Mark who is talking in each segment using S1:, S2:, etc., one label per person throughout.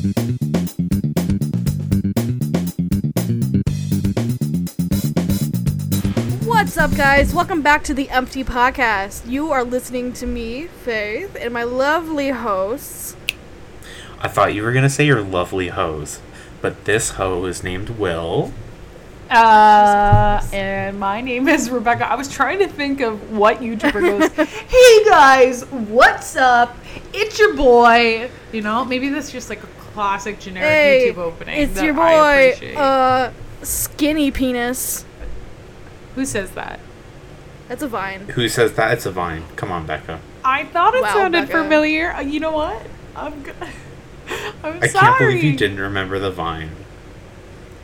S1: What's up, guys? Welcome back to the Empty Podcast. You are listening to me, Faith, and my lovely hosts.
S2: I thought you were gonna say your lovely hose, but this hoe is named Will.
S3: Uh, and my name is Rebecca. I was trying to think of what YouTuber goes, hey guys, what's up? It's your boy. You know, maybe that's just like a classic generic
S1: Hey,
S3: YouTube opening.
S1: it's
S3: that
S1: your
S3: I
S1: boy,
S3: appreciate.
S1: uh, Skinny Penis.
S3: Who says that?
S1: That's a vine.
S2: Who says that? It's a vine. Come on, Becca.
S3: I thought it
S1: Wow,
S3: sounded
S1: Becca.
S3: familiar. Uh, You know what? I'm good. I'm
S2: I
S3: sorry.
S2: can't believe you didn't remember the vine.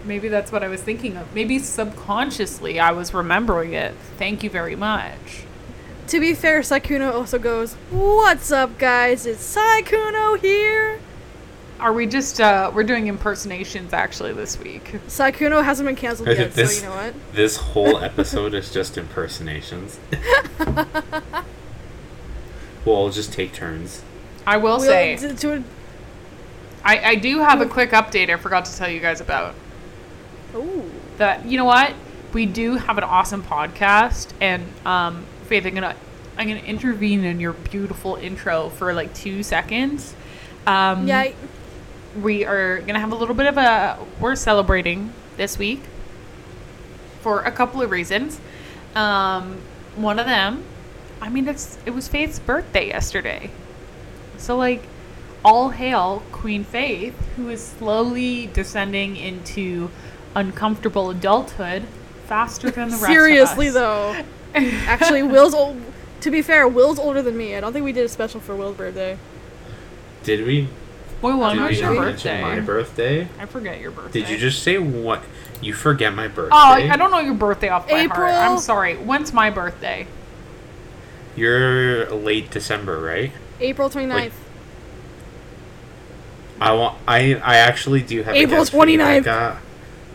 S3: Maybe that's what I was thinking of. Maybe subconsciously I was remembering it. Thank you very much.
S1: To be fair, Sykkuno also goes, What's up, guys? It's Sykkuno here.
S3: Are we just uh we're doing impersonations actually this week?
S1: Sykkuno hasn't been canceled yet,
S2: This-
S1: so you know what?
S2: This whole episode is just impersonations. we'll all just take turns.
S3: I will
S1: We'll
S3: say
S1: d- do it-
S3: I, I do have a quick update I forgot to tell you guys about.
S1: Ooh.
S3: That you know what? We do have an awesome podcast and um Faith I'm gonna I'm gonna intervene in your beautiful intro for like two seconds. Um
S1: Yeah, I-
S3: we are gonna have a little bit of a we're celebrating this week for a couple of reasons um one of them i mean it's it was faith's birthday yesterday so like all hail queen faith who is slowly descending into uncomfortable adulthood faster than the rest
S1: seriously,
S3: of us.
S1: Seriously, though. Actually, Will's old. To be fair, Will's older than me. I don't think we did a special for Will's birthday.
S2: Did we?
S3: Boy when
S2: did
S3: was
S2: we
S3: your birthday
S2: my birthday?
S3: i forget your birthday
S2: Did you just say what? You forget my birthday.
S3: Oh, I don't know your birthday off by
S1: April.
S3: heart. I'm sorry. When's my birthday?
S2: You're late December, right?
S1: April 29th.
S2: Like, I want. I I actually do have
S1: April
S2: guess for you,
S1: 29th.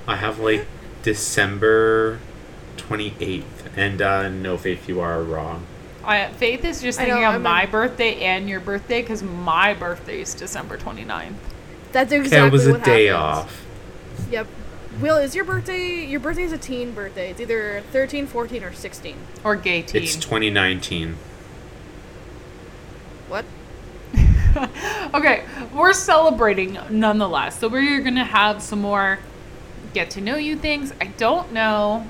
S2: I have like December twenty eighth, and uh, no, Faith, you are wrong.
S3: I, Faith is just
S1: I know,
S3: thinking of
S1: I'm
S3: my
S1: a-
S3: birthday and your birthday because my birthday is December 29th.
S1: That's
S2: Okay,
S1: exactly
S2: it was a day
S1: happens.
S2: off.
S1: Yep. Will, is your birthday? Your birthday is a teen birthday. It's either 13, 14, or 16.
S3: Or gay teen.
S2: It's twenty nineteen.
S1: What?
S3: okay, we're celebrating nonetheless. So we're going to have some more get to know you things. I don't know.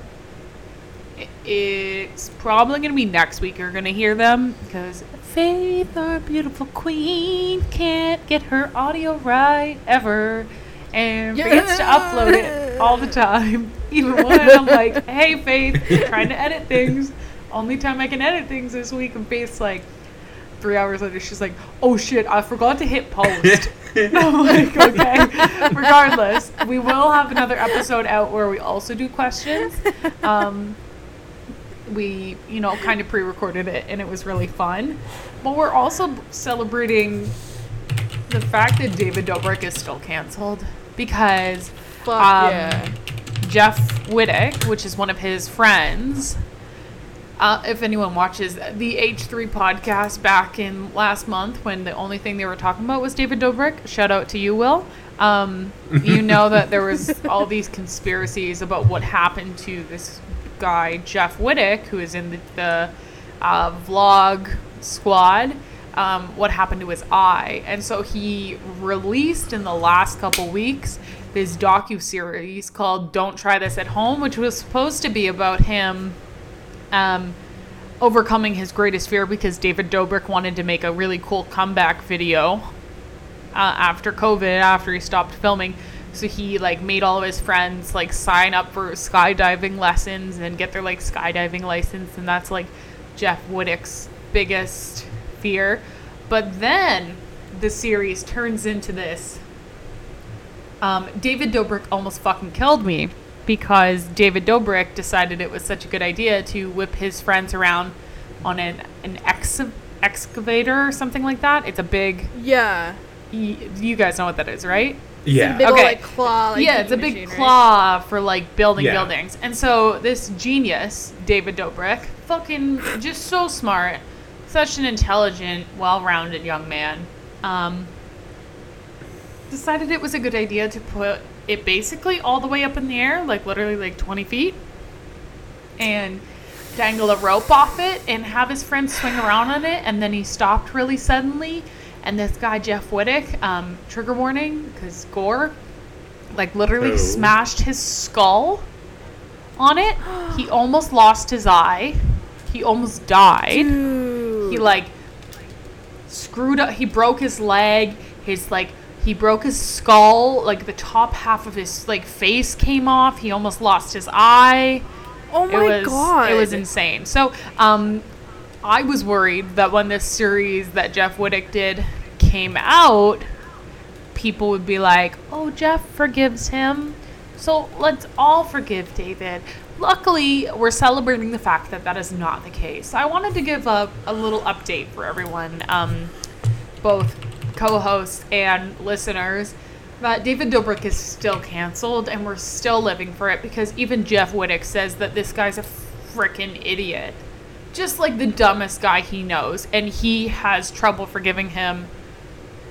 S3: It's probably going to be next week you're going to hear them because Faith, our beautiful queen, can't get her audio right ever and forgets to upload it all the time. Even when I'm like, hey, Faith, trying to edit things. Only time I can edit things this week. And Faith's like, three hours later, she's like, oh shit, I forgot to hit post. I'm like, okay. Regardless, we will have another episode out where we also do questions. Um, we, you know, kind of pre-recorded it, and it was really fun. But we're also celebrating the fact that David Dobrik is still canceled because Um,
S1: yeah.
S3: Jeff Wittek, which is one of his friends. Uh, if anyone watches the H3 podcast back in last month when the only thing they were talking about was David Dobrik, shout out to you, Will. Um, you know that there was all these conspiracies about what happened to this guy, Jeff Wittek, who is in the, the uh, vlog squad. Um, what happened to his eye, and so he released in the last couple weeks this docu series called "Don't Try This at Home," which was supposed to be about him um, overcoming his greatest fear because David Dobrik wanted to make a really cool comeback video uh, after COVID, after he stopped filming. So he like made all of his friends like sign up for skydiving lessons and get their like skydiving license, and that's like Jeff Wittek's biggest fear. But then the series turns into this. Um, David Dobrik almost fucking killed me because David Dobrik decided it was such a good idea to whip his friends around on an an ex- excavator or something like that. It's a big.
S1: Yeah.
S3: Y- You guys know what that is, right?
S2: Yeah.
S1: Big ol'
S3: Okay.
S1: like claw. Like,
S3: yeah, it's a big
S1: machine, right?
S3: claw for like building
S2: Yeah.
S3: buildings. And so this genius, David Dobrik, fucking just so smart, such an intelligent, well-rounded young man. Um, decided it was a good idea to put it basically all the way up in the air, like literally like 20 feet, and dangle a rope off it and have his friends swing around on it. And then he stopped really suddenly. And this guy, Jeff Wittek, um, trigger warning, because gore, like literally
S2: Oh.
S3: smashed his skull on it. He almost lost his eye. He almost died
S1: Dude.
S3: he like screwed up he broke his leg his like he broke his skull like the top half of his like face came off he almost lost his eye
S1: oh my
S3: it was
S1: god.
S3: it was insane so um i was worried that when this series that jeff wittek did came out people would be like oh jeff forgives him. So let's all forgive david. Luckily we're celebrating the fact that that is not the case. I wanted to give a, a little update for everyone um, both co-hosts and listeners that David Dobrik is still canceled and we're still living for it because even Jeff Wittek says that this guy's a freaking idiot. Just like the dumbest guy he knows and he has trouble forgiving him.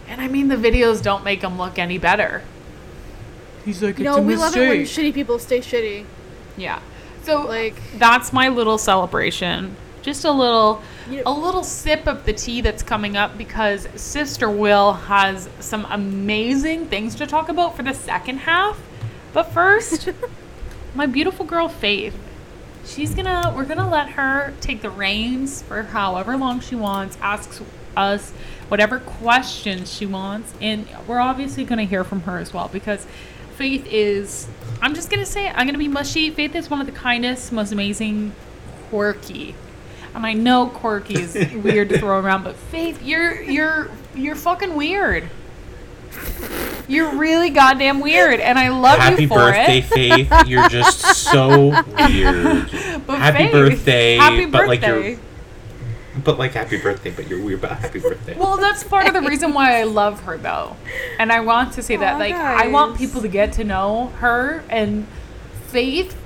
S3: And I mean the videos don't make him look any better. He's like
S1: You
S3: it's
S1: know,
S3: a
S1: we love it when shitty people stay shitty.
S3: Yeah. So
S1: Like-
S3: that's my little celebration. Just a little
S1: You-
S3: a little sip of the tea that's coming up because Sister Will has some amazing things to talk about for the second half. But first, my beautiful girl Faith. She's gonna we're gonna let her take the reins for however long she wants, asks us whatever questions she wants, and we're obviously gonna hear from her as well because Faith is I'm just gonna say I'm gonna be mushy. Faith is one of the kindest, most amazing, quirky. And I know quirky is weird to throw around, but Faith, you're you're you're fucking weird. You're really goddamn weird, and I love
S2: Happy
S3: you for
S2: birthday,
S3: it.
S2: Faith. You're just so weird.
S3: But
S2: happy
S3: Faith,
S2: birthday,
S3: Happy
S2: but like you're but like happy birthday, but you're weird but happy birthday.
S3: Well, that's part of the reason why I love her, though. And I want to say that,
S1: Aw,
S3: like, I want
S1: guys.
S3: people to get to know her and Faith.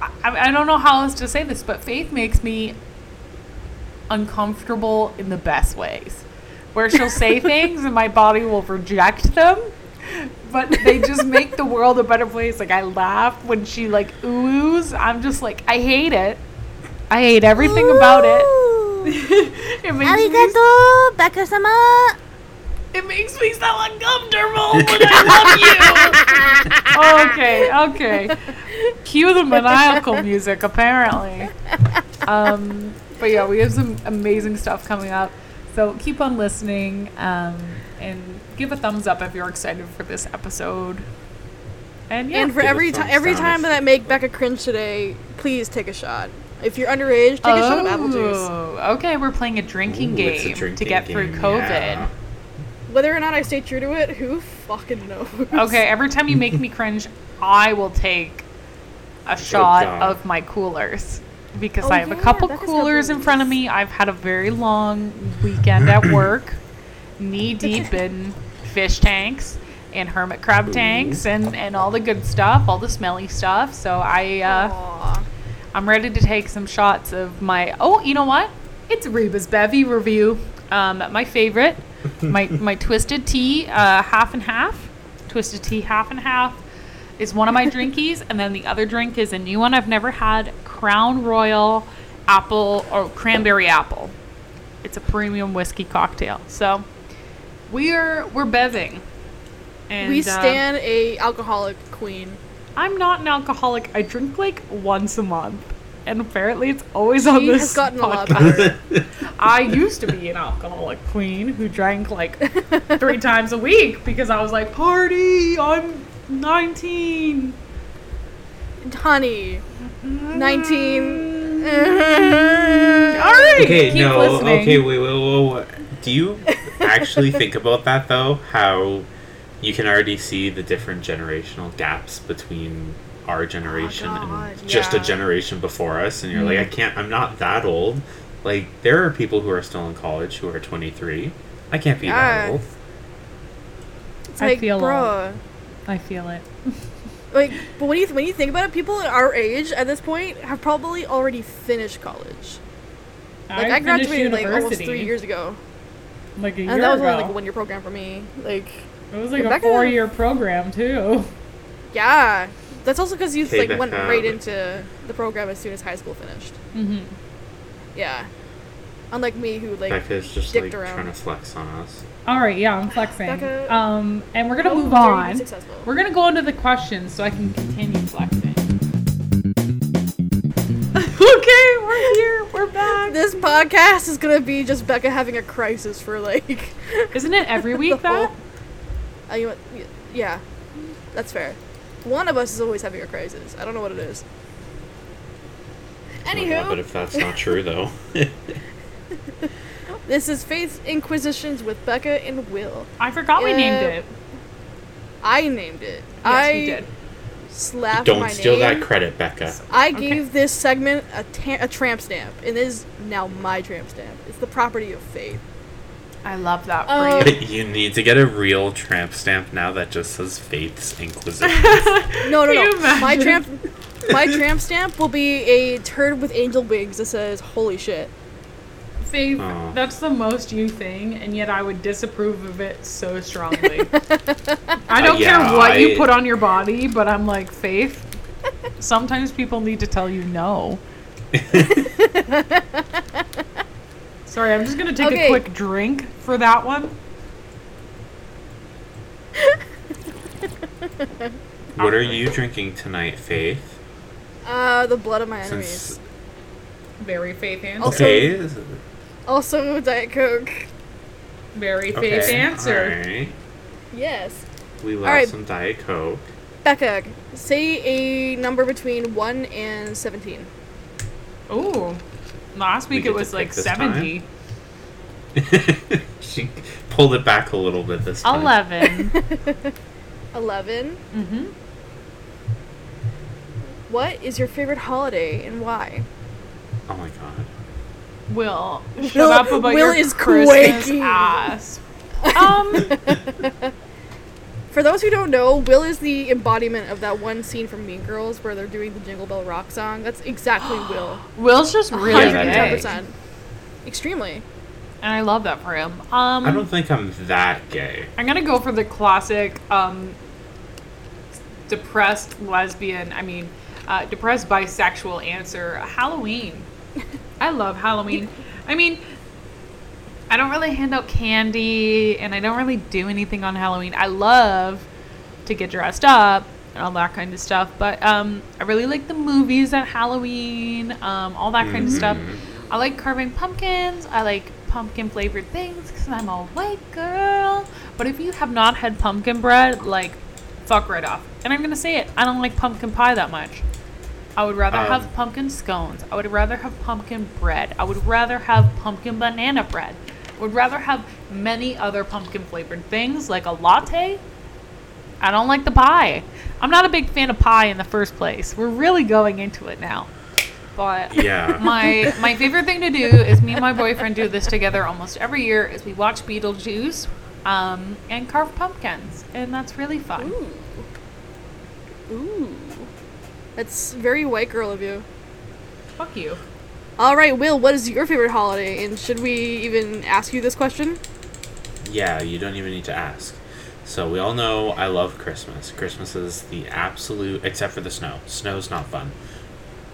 S3: I, I don't know how else to say this, but Faith makes me uncomfortable in the best ways. Where she'll say things and my body will reject them, but they just make the world a better place. Like, I laugh when she, like, oohs. I'm just like, I hate it. I hate everything about it. it makes me
S1: Arigato, Baka-sama.
S3: it makes me so uncomfortable but I love you. okay, okay. Cue the maniacal music, apparently. Um, but yeah, we have some amazing stuff coming up. So keep on listening um, and give a thumbs up if you're excited for this episode. And yeah,
S1: and for
S2: Give
S1: every time, every time that I make Becca cringe today, please take a shot. If you're underage, take a shot of apple juice.
S3: Oh, Okay, we're playing a drinking
S2: Ooh, it's a
S3: game to
S2: drinking
S3: get through COVID.
S2: yeah.
S1: Whether or not I stay true to it, who fucking knows?
S3: Okay, every time you make me cringe, I will take a shot
S2: God.
S3: of my coolers because
S1: Oh,
S3: I have a couple coolers in front of me. I've had a very long weekend at work, knee deep in fish tanks and hermit crab tanks and, and all the good stuff, all the smelly stuff. So I uh, I'm ready to take some shots of my. Oh, you know what? It's Reba's Bevy review. Um, my favorite, my my twisted tea, uh, half and half. Twisted tea, half and half, is one of my drinkies, and then the other drink is a new one I've never had: Crown Royal apple or cranberry apple. It's a premium whiskey cocktail. So we're we're beving. And,
S1: we
S3: uh,
S1: stand a alcoholic queen.
S3: I'm not an alcoholic. I drink like once a month. And apparently it's always on
S1: She
S3: this
S1: has gotten a lot better.
S3: I used to be an alcoholic queen who drank like three times a week because I was like, party, I'm 19.
S1: Honey, 19.
S3: All right.
S2: Okay,
S3: keep
S2: no,
S3: listening.
S2: okay, wait, wait, wait, wait. Do you actually think about that though? How you can already see the different generational gaps between our generation
S1: God,
S2: and just a
S1: yeah.
S2: generation before us, and you're like, I
S3: Mm-hmm.
S2: can't. I'm not that old. Like there are people who are still in college who are 23. I can't be
S1: Yeah.
S2: that old.
S1: It's
S3: I
S1: like,
S3: feel
S1: bruh.
S3: I feel it.
S1: Like, but when you when you think about it, people at our age at this point have probably already finished college. Like I, graduated like almost three years ago.
S3: like a year
S1: And that was
S3: ago.
S1: only like a one year program for me. Like,
S3: it was like
S1: Rebecca-
S3: a four-year program too.
S1: yeah. That's also because you
S2: Hey,
S1: like went right into the program as soon as high school finished.
S3: Mm-hmm.
S1: Yeah. Unlike me, who like
S2: Becca's just
S1: dicked
S2: like
S1: around.
S2: trying to flex on us.
S3: All right, yeah, I'm flexing.
S1: Becca-
S3: um, and we're gonna move
S1: dare you be
S3: on. We're gonna go into the questions so I can continue flexing. okay, we're here. We're back.
S1: This podcast is gonna be just Becca having a crisis for like.
S3: Isn't it every week
S1: the whole-
S3: that?
S1: Uh, you know yeah, that's fair. One of us is always having a crisis. I don't know what it is.
S2: I love it if that's not true though.
S1: This is Faith Inquisitions with Becca and Will.
S3: I forgot we named it.
S1: I named it.
S3: Yes,
S1: I
S3: we did.
S1: slapped
S2: Don't
S1: my
S2: steal
S1: name.
S2: that credit, Becca.
S1: I
S3: Okay.
S1: gave this segment a, ta- a tramp stamp, and it is now my tramp stamp. It's the property of Faith.
S3: I love that for
S1: Um,
S3: you.
S2: you need to get a real tramp stamp now that just says Faith's Inquisition.
S1: No, no,
S3: Can
S1: no. My
S3: imagine?
S1: tramp, my tramp stamp will be a turd with angel wings that says "Holy shit."
S3: Faith,
S2: Oh.
S3: that's the most you thing, and yet I would disapprove of it so strongly. I don't
S2: Uh, yeah,
S3: care what
S2: I-
S3: you put on your body, but I'm like, Faith, sometimes people need to tell you no. Sorry, I'm just gonna take
S1: Okay.
S3: a quick drink for that one.
S2: what are you drinking tonight, Faith?
S1: Uh, the blood of my enemies.
S2: Since
S3: Very Faith answer.
S2: Okay,
S1: Also, Diet Coke.
S3: Very Faith
S2: okay,
S3: answer.
S2: alright.
S1: Yes.
S2: We love
S1: Alright.
S2: some Diet Coke.
S1: Becca, say a number between one and seventeen.
S3: Ooh. Last week
S2: get
S3: it was like 70.
S2: she pulled it back a little bit this time.
S3: 11.
S1: Eleven.
S3: mm-hmm.
S1: What is your favorite holiday and why?
S2: Oh my god.
S3: Will, shut
S1: Will-
S3: up about
S1: Will
S3: your
S1: is
S3: Christmas
S1: quaking.
S3: ass. Um,
S1: For those who don't know, Will is the embodiment of that one scene from Mean Girls where they're doing the Jingle Bell Rock song. That's exactly Will.
S3: Will's just really
S2: Yeah, that
S3: gay,
S2: is.
S1: 110%. Extremely.
S3: and I love that for him. Um,
S2: I don't think I'm that gay.
S3: I'm gonna go for the classic um, depressed lesbian. I mean, uh, depressed bisexual answer. Halloween. I love Halloween. I mean, I don't really hand out candy, and I don't really do anything on Halloween. I love to get dressed up and all that kind of stuff. But um, I really like the movies at Halloween, um, all that kind of stuff.
S2: Mhm.
S3: I like carving pumpkins. I like pumpkin flavored things because I'm a white girl. But if you have not had pumpkin bread, like, fuck right off. And I'm gonna say it. I don't like pumpkin pie that much. I would rather
S2: Um,
S3: have pumpkin scones. I would rather have pumpkin bread. I would rather have pumpkin banana bread. I would rather have many other pumpkin flavored things like a latte. I don't like the pie. I'm not a big fan of pie in the first place. We're really going into it now. But
S2: Yeah.
S3: my my favorite thing to do is me and my boyfriend do this together almost every year is we watch Beetlejuice um, and carve pumpkins and that's really fun.
S1: Ooh. Ooh. That's very white girl of you.
S3: Fuck you.
S1: All right, Will, what is your favorite holiday? And should we even ask you this question?
S2: Yeah, you don't even need to ask. So we all know I love Christmas. Christmas is the absolute, except for the snow. Snow's not fun,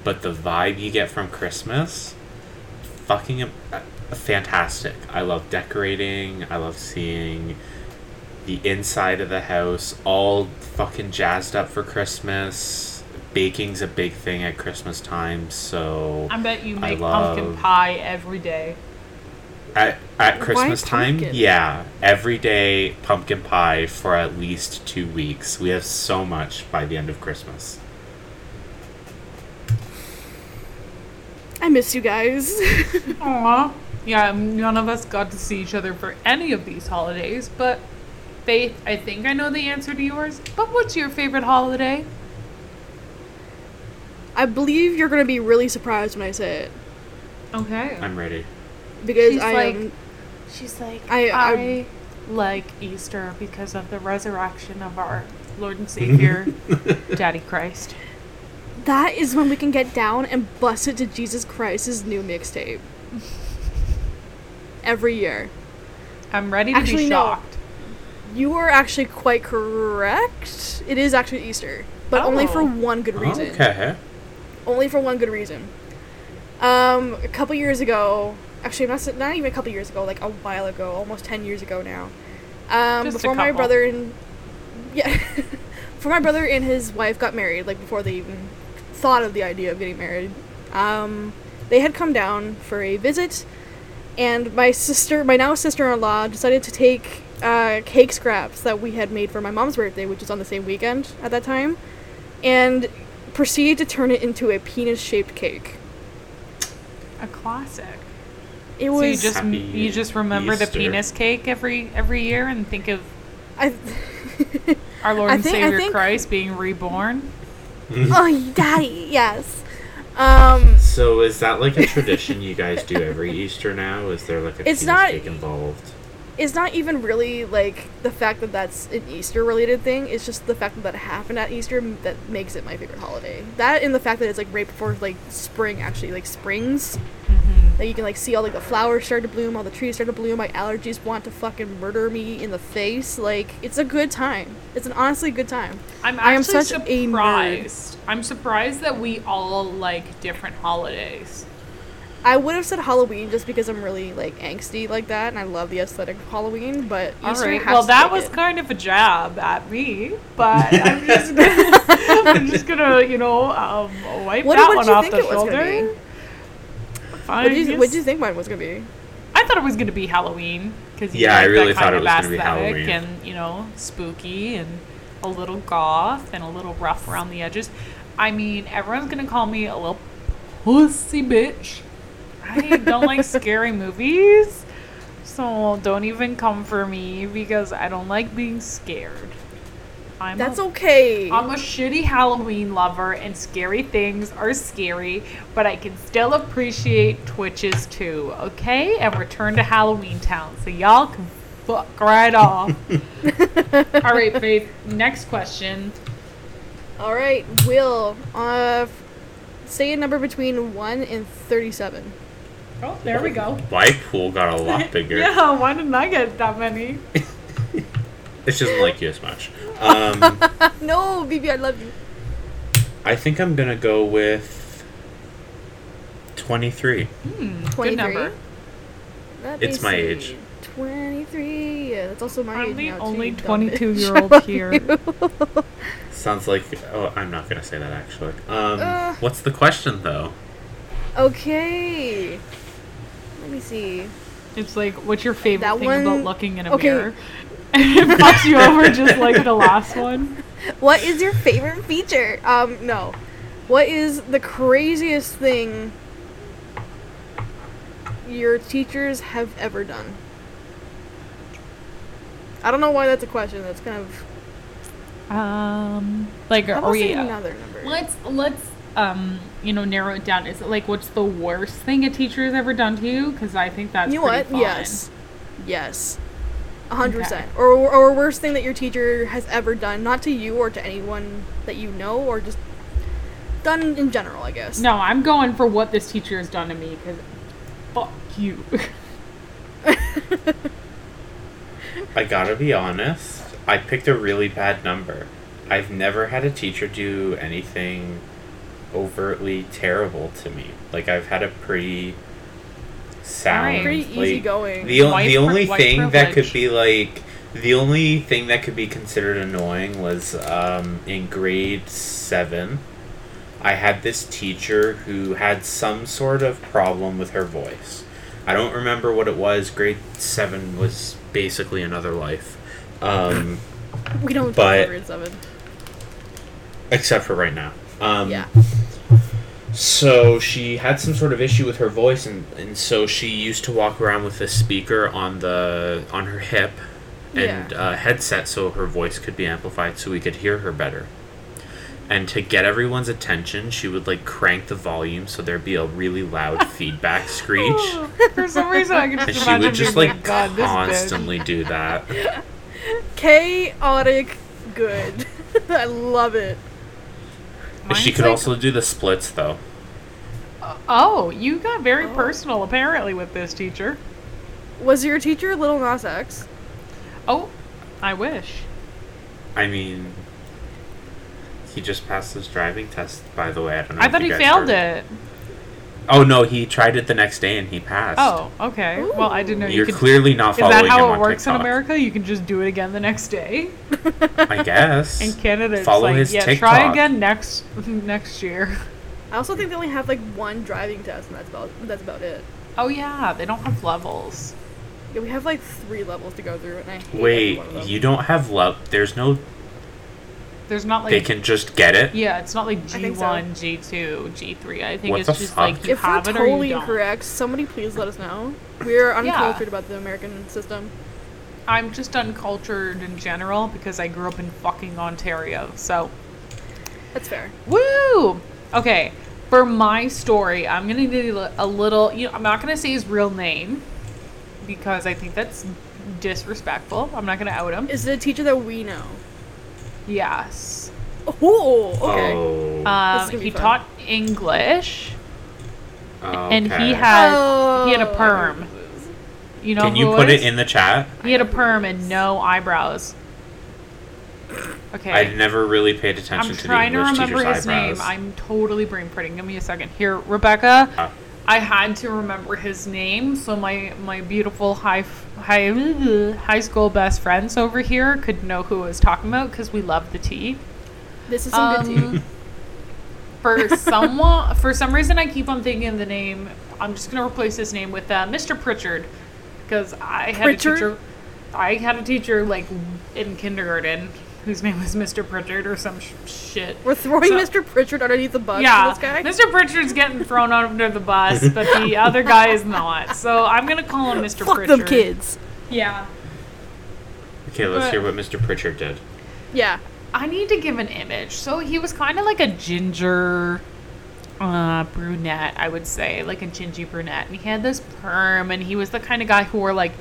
S2: but the vibe you get from Christmas, fucking uh, fantastic. I love decorating. I love seeing the inside of the house all fucking jazzed up for Christmas. Baking's a big thing at Christmas time, so
S3: I bet you
S2: I
S3: make pumpkin pie every day.
S2: At, at
S1: Why
S2: Christmas time,
S1: pumpkin?
S2: yeah. Every day pumpkin pie for at least two weeks. We have so much by the end of Christmas.
S1: I miss you guys.
S3: Aww. Yeah, none of us got to see each other for any of these holidays, but Faith, I think I know the answer to yours. But what's your favorite holiday?
S1: I believe you're gonna be really surprised when I say it
S3: Okay.
S2: I'm ready.
S1: because
S3: She's
S1: I
S3: like-
S1: am.
S3: She's like,
S1: I-
S3: I,
S1: I-
S3: like Easter because of the resurrection of our Lord and Savior, Daddy Christ.
S1: That is when we can get down and bust it to Jesus Christ's new mixtape. Every year.
S3: I'm ready to
S1: Actually,
S3: be
S1: no.
S3: shocked.
S1: You are actually quite correct. It is actually Easter, but only for
S3: Oh.
S1: one good reason.
S2: Okay.
S1: Only for one good reason. Um, a couple years ago, actually, not not even a couple years ago, like a while ago, almost ten years ago now. Um,
S3: Just
S1: before my brother and yeah, before my brother and his wife got married, like before they even thought of the idea of getting married, um, they had come down for a visit, and my sister, my now sister-in-law, decided to take uh, cake scraps that we had made for my mom's birthday, which was on the same weekend at that time, and proceeded to turn it into a penis-shaped cake.
S3: A classic.
S1: It
S3: So
S1: was
S3: you just
S2: Happy
S3: you just remember the penis cake every every year and think of
S1: I.
S3: our Lord
S1: I
S3: and
S1: think-
S3: Savior
S1: think-
S3: Christ being reborn.
S1: oh, daddy, yes. Um,
S2: So is that like a tradition you guys do every Easter now? Is there like a
S1: It's
S2: penis
S1: not-
S2: cake involved?
S1: It's not even really like the fact that that's an Easter related thing. It's just the fact that that happened at Easter that makes it my favorite holiday. That and the fact that it's like right before like spring actually like springs. Mm-hmm. That you can like see all like the flowers start to bloom, all the trees start to bloom. My allergies want to fucking murder me in the face. Like it's a good time. It's an honestly good time.
S3: I'm
S1: I am
S3: actually
S1: such a nerd.
S3: surprised. I'm surprised that we all like different holidays.
S1: I would have said Halloween just because I'm really like angsty like that, and I love the aesthetic of Halloween. But
S3: All
S1: Easter
S3: right.
S1: has
S3: Well,
S1: to
S3: that was
S1: it.
S3: kind of a jab at me, but I'm just gonna, I'm just gonna you know um, wipe
S1: What-
S3: that
S1: what
S3: one
S1: did you
S3: off
S1: think
S3: the
S1: it was gonna
S3: shoulder.
S1: be?
S3: Fine.
S1: What did you, what did you think mine was gonna be?
S3: I thought it was gonna be Halloween because
S2: Yeah, I really thought it was gonna be
S3: aesthetic
S2: Halloween.
S3: and you know spooky and a little goth and a little rough around the edges. I mean, everyone's gonna call me a little pussy bitch. I don't like scary movies, so don't even come for me because I don't like being scared. I'm
S1: That's
S3: a
S1: okay.
S3: I'm a shitty Halloween lover, and scary things are scary, but I can still appreciate Twitches too, okay? And return to Halloween Town, so y'all can fuck right off. All right, Faith. Next question.
S1: All right, Will. Uh, say a number between one and thirty-seven.
S3: Oh, there we go.
S2: My pool got a lot bigger.
S3: Yeah, why didn't I get that many?
S2: It doesn't like you as much. Um,
S1: no, BB, I love you.
S2: I think I'm gonna go with twenty-three.
S3: Hmm, good
S1: 23.
S3: number.
S1: Let
S2: It's my age.
S1: Twenty-three. Yeah, that's also my
S3: I'm
S1: age
S3: the
S1: now,
S3: only
S1: you dumb
S3: 22
S1: bitch.
S3: year old here.
S2: Sounds like. Oh, I'm not gonna say that actually. Um,
S1: Uh.
S2: what's the question though?
S1: Okay. Let me see.
S3: It's like, what's your favorite
S1: That
S3: thing about looking in a
S1: okay.
S3: mirror? And it fucks you over just like the last one.
S1: What is your favorite feature? Um, no. What is the craziest thing your teachers have ever done? I don't know why that's a question. That's kind of.
S3: Um, like,
S1: How
S3: are
S1: about
S3: we?
S1: saying another number?
S3: Let's let's um, you know, narrow it down. Is it like what's the worst thing a teacher has ever done to you? Because I think that's
S1: you know
S3: pretty
S1: what?
S3: fun.
S1: Yes. Yes. Hundred
S3: Okay.
S1: percent. Or or worst thing that your teacher has ever done, not to you or to anyone that you know, or just done in general, I guess.
S3: No, I'm going for what this teacher has done to me. Because fuck you.
S2: I gotta be honest. I picked a really bad number. I've never had a teacher do anything overtly terrible to me. Like I've had a pretty sound.
S1: Pretty
S2: like,
S1: easygoing.
S2: The o- the only
S3: white
S2: thing that could be like the only thing that could be considered annoying was um, in grade seven. I had this teacher who had some sort of problem with her voice. I don't remember what it was. Grade seven was basically another life. Um,
S1: we don't
S2: but-
S1: grade seven.
S2: except for right now. Um,
S1: yeah.
S2: So she had some sort of issue with her voice, and, and so she used to walk around with a speaker on the on her hip and
S1: Yeah.
S2: a headset, so her voice could be amplified, so we could hear her better. And to get everyone's attention, she would like crank the volume so there'd be a really loud feedback screech.
S3: For some reason, I could can
S2: And
S3: just
S2: she would just like
S3: God,
S2: constantly do that.
S1: Chaotic good. I love it.
S2: She could
S3: like-
S2: also do the splits though.
S3: Uh, oh, you got very
S1: Oh.
S3: personal apparently with this teacher.
S1: Was your teacher Little Nas X?
S3: Oh, I wish.
S2: I mean, he just passed his driving test. By the way, I don't know.
S3: I
S2: if
S3: thought
S2: you
S3: he
S2: guys
S3: failed
S2: heard.
S3: it.
S2: Oh no, he tried it the next day and he passed.
S3: Oh, okay. Well, I didn't know you
S2: You're
S3: could.
S2: clearly not following.
S3: Is that how
S2: him
S3: it
S2: on
S3: works in America? You can just do it again the next day.
S2: I guess.
S3: In Canada, it's
S2: Follow
S3: like,
S2: his
S3: yeah,
S2: TikTok.
S3: try again next next year.
S1: I also think they only have like one driving test, and that's about that's about it.
S3: Oh yeah, they don't have levels.
S1: Yeah, we have like three levels to go through, and I hate every
S2: Wait,
S1: one of them.
S2: you don't have love. There's no.
S3: There's not like
S2: They can just get it.
S3: yeah, it's not like G
S1: think so.
S3: one, G two, G three. I think
S2: What
S3: it's just
S2: fuck?
S3: like you
S1: If we're
S3: have it or
S1: totally
S3: you don't.
S1: incorrect, somebody please let us know. We're uncultured about the American system.
S3: I'm just uncultured in general because I grew up in fucking Ontario. So
S1: That's fair.
S3: Woo! Okay, for my story, I'm gonna need a a little. You know, I'm not gonna say his real name because I think that's disrespectful. I'm not gonna out him.
S1: Is it a teacher that we know?
S3: Yes.
S1: Oh, okay.
S2: Oh.
S1: This
S3: Um, he
S1: fun.
S3: taught English,
S2: Oh,
S3: and he
S2: okay.
S3: had he had a
S1: Oh,
S3: perm. You know
S2: Can
S3: who
S2: you put
S3: is?
S2: it in the chat?
S3: He had a perm and no eyebrows. Okay.
S2: I never really paid attention
S3: I'm
S2: to
S3: trying to remember his
S2: eyebrows.
S3: name. I'm totally brain putting. Give me a second. Here, Rebecca.
S2: Ah.
S3: I had to remember his name so my my beautiful high high high school best friends over here could know who I was talking about because we love the tea.
S1: This is some good
S3: Um,
S1: tea.
S3: for someone, for some reason, I keep on thinking the name. I'm just gonna replace his name with uh, Mr. Pritchard because I had
S1: Pritchard?
S3: a teacher. I had a teacher like in kindergarten whose name was Mr. Pritchard or some sh- shit.
S1: We're throwing
S3: so-
S1: Mr. Pritchard underneath the bus
S3: Yeah,
S1: this guy.
S3: Mr. Pritchard's getting thrown under the bus, but the other guy is not. So I'm gonna call him Mr.
S1: Fuck
S3: Pritchard.
S1: them kids.
S3: Yeah.
S2: Okay, let's
S3: But-
S2: hear what Mr. Pritchard did.
S1: Yeah.
S3: I need to give an image. So he was kind of like a ginger uh, brunette, I would say, like a gingy brunette. And he had this perm, and he was the kind of guy who wore like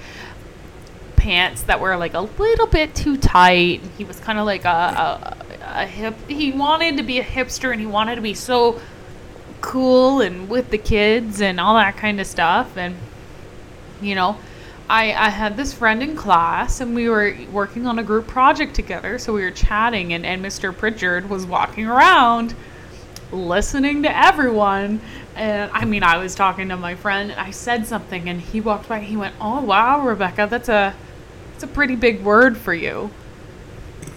S3: pants that were like a little bit too tight. He was kind of like a, a, a hip. He wanted to be a hipster, and he wanted to be so cool and with the kids and all that kind of stuff. And you know, I, I had this friend in class and we were working on a group project together. So we were chatting, and, and Mr. Pritchard was walking around listening to everyone. And I mean, I was talking to my friend, and I said something, and he walked by and he went, Oh, wow, Rebecca, that's a, that's a pretty big word for you.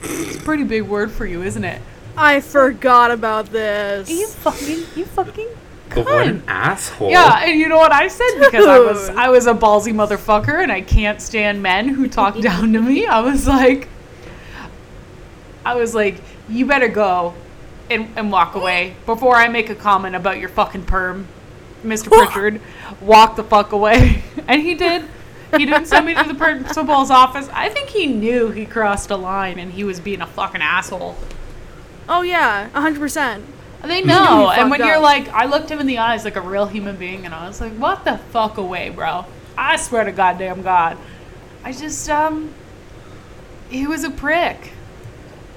S3: It's a pretty big word for you, isn't it?
S1: I forgot about this.
S3: You fucking, you fucking
S2: But what an asshole.
S3: Yeah, and you know what I said because I was I was a ballsy motherfucker and I can't stand men who talk down to me. I was like I was like, you better go and, and walk away before I make a comment about your fucking perm, Mr. Pritchard. Walk the fuck away. And he did. He didn't send me to the principal's office. I think he knew he crossed a line and he was being a fucking asshole.
S1: Oh yeah, hundred percent.
S3: They know. And when
S1: fucked
S3: you're like, I looked him in the eyes like a real human being, and I was like, what the fuck away, bro? I swear to goddamn God. I just, um, he was a prick.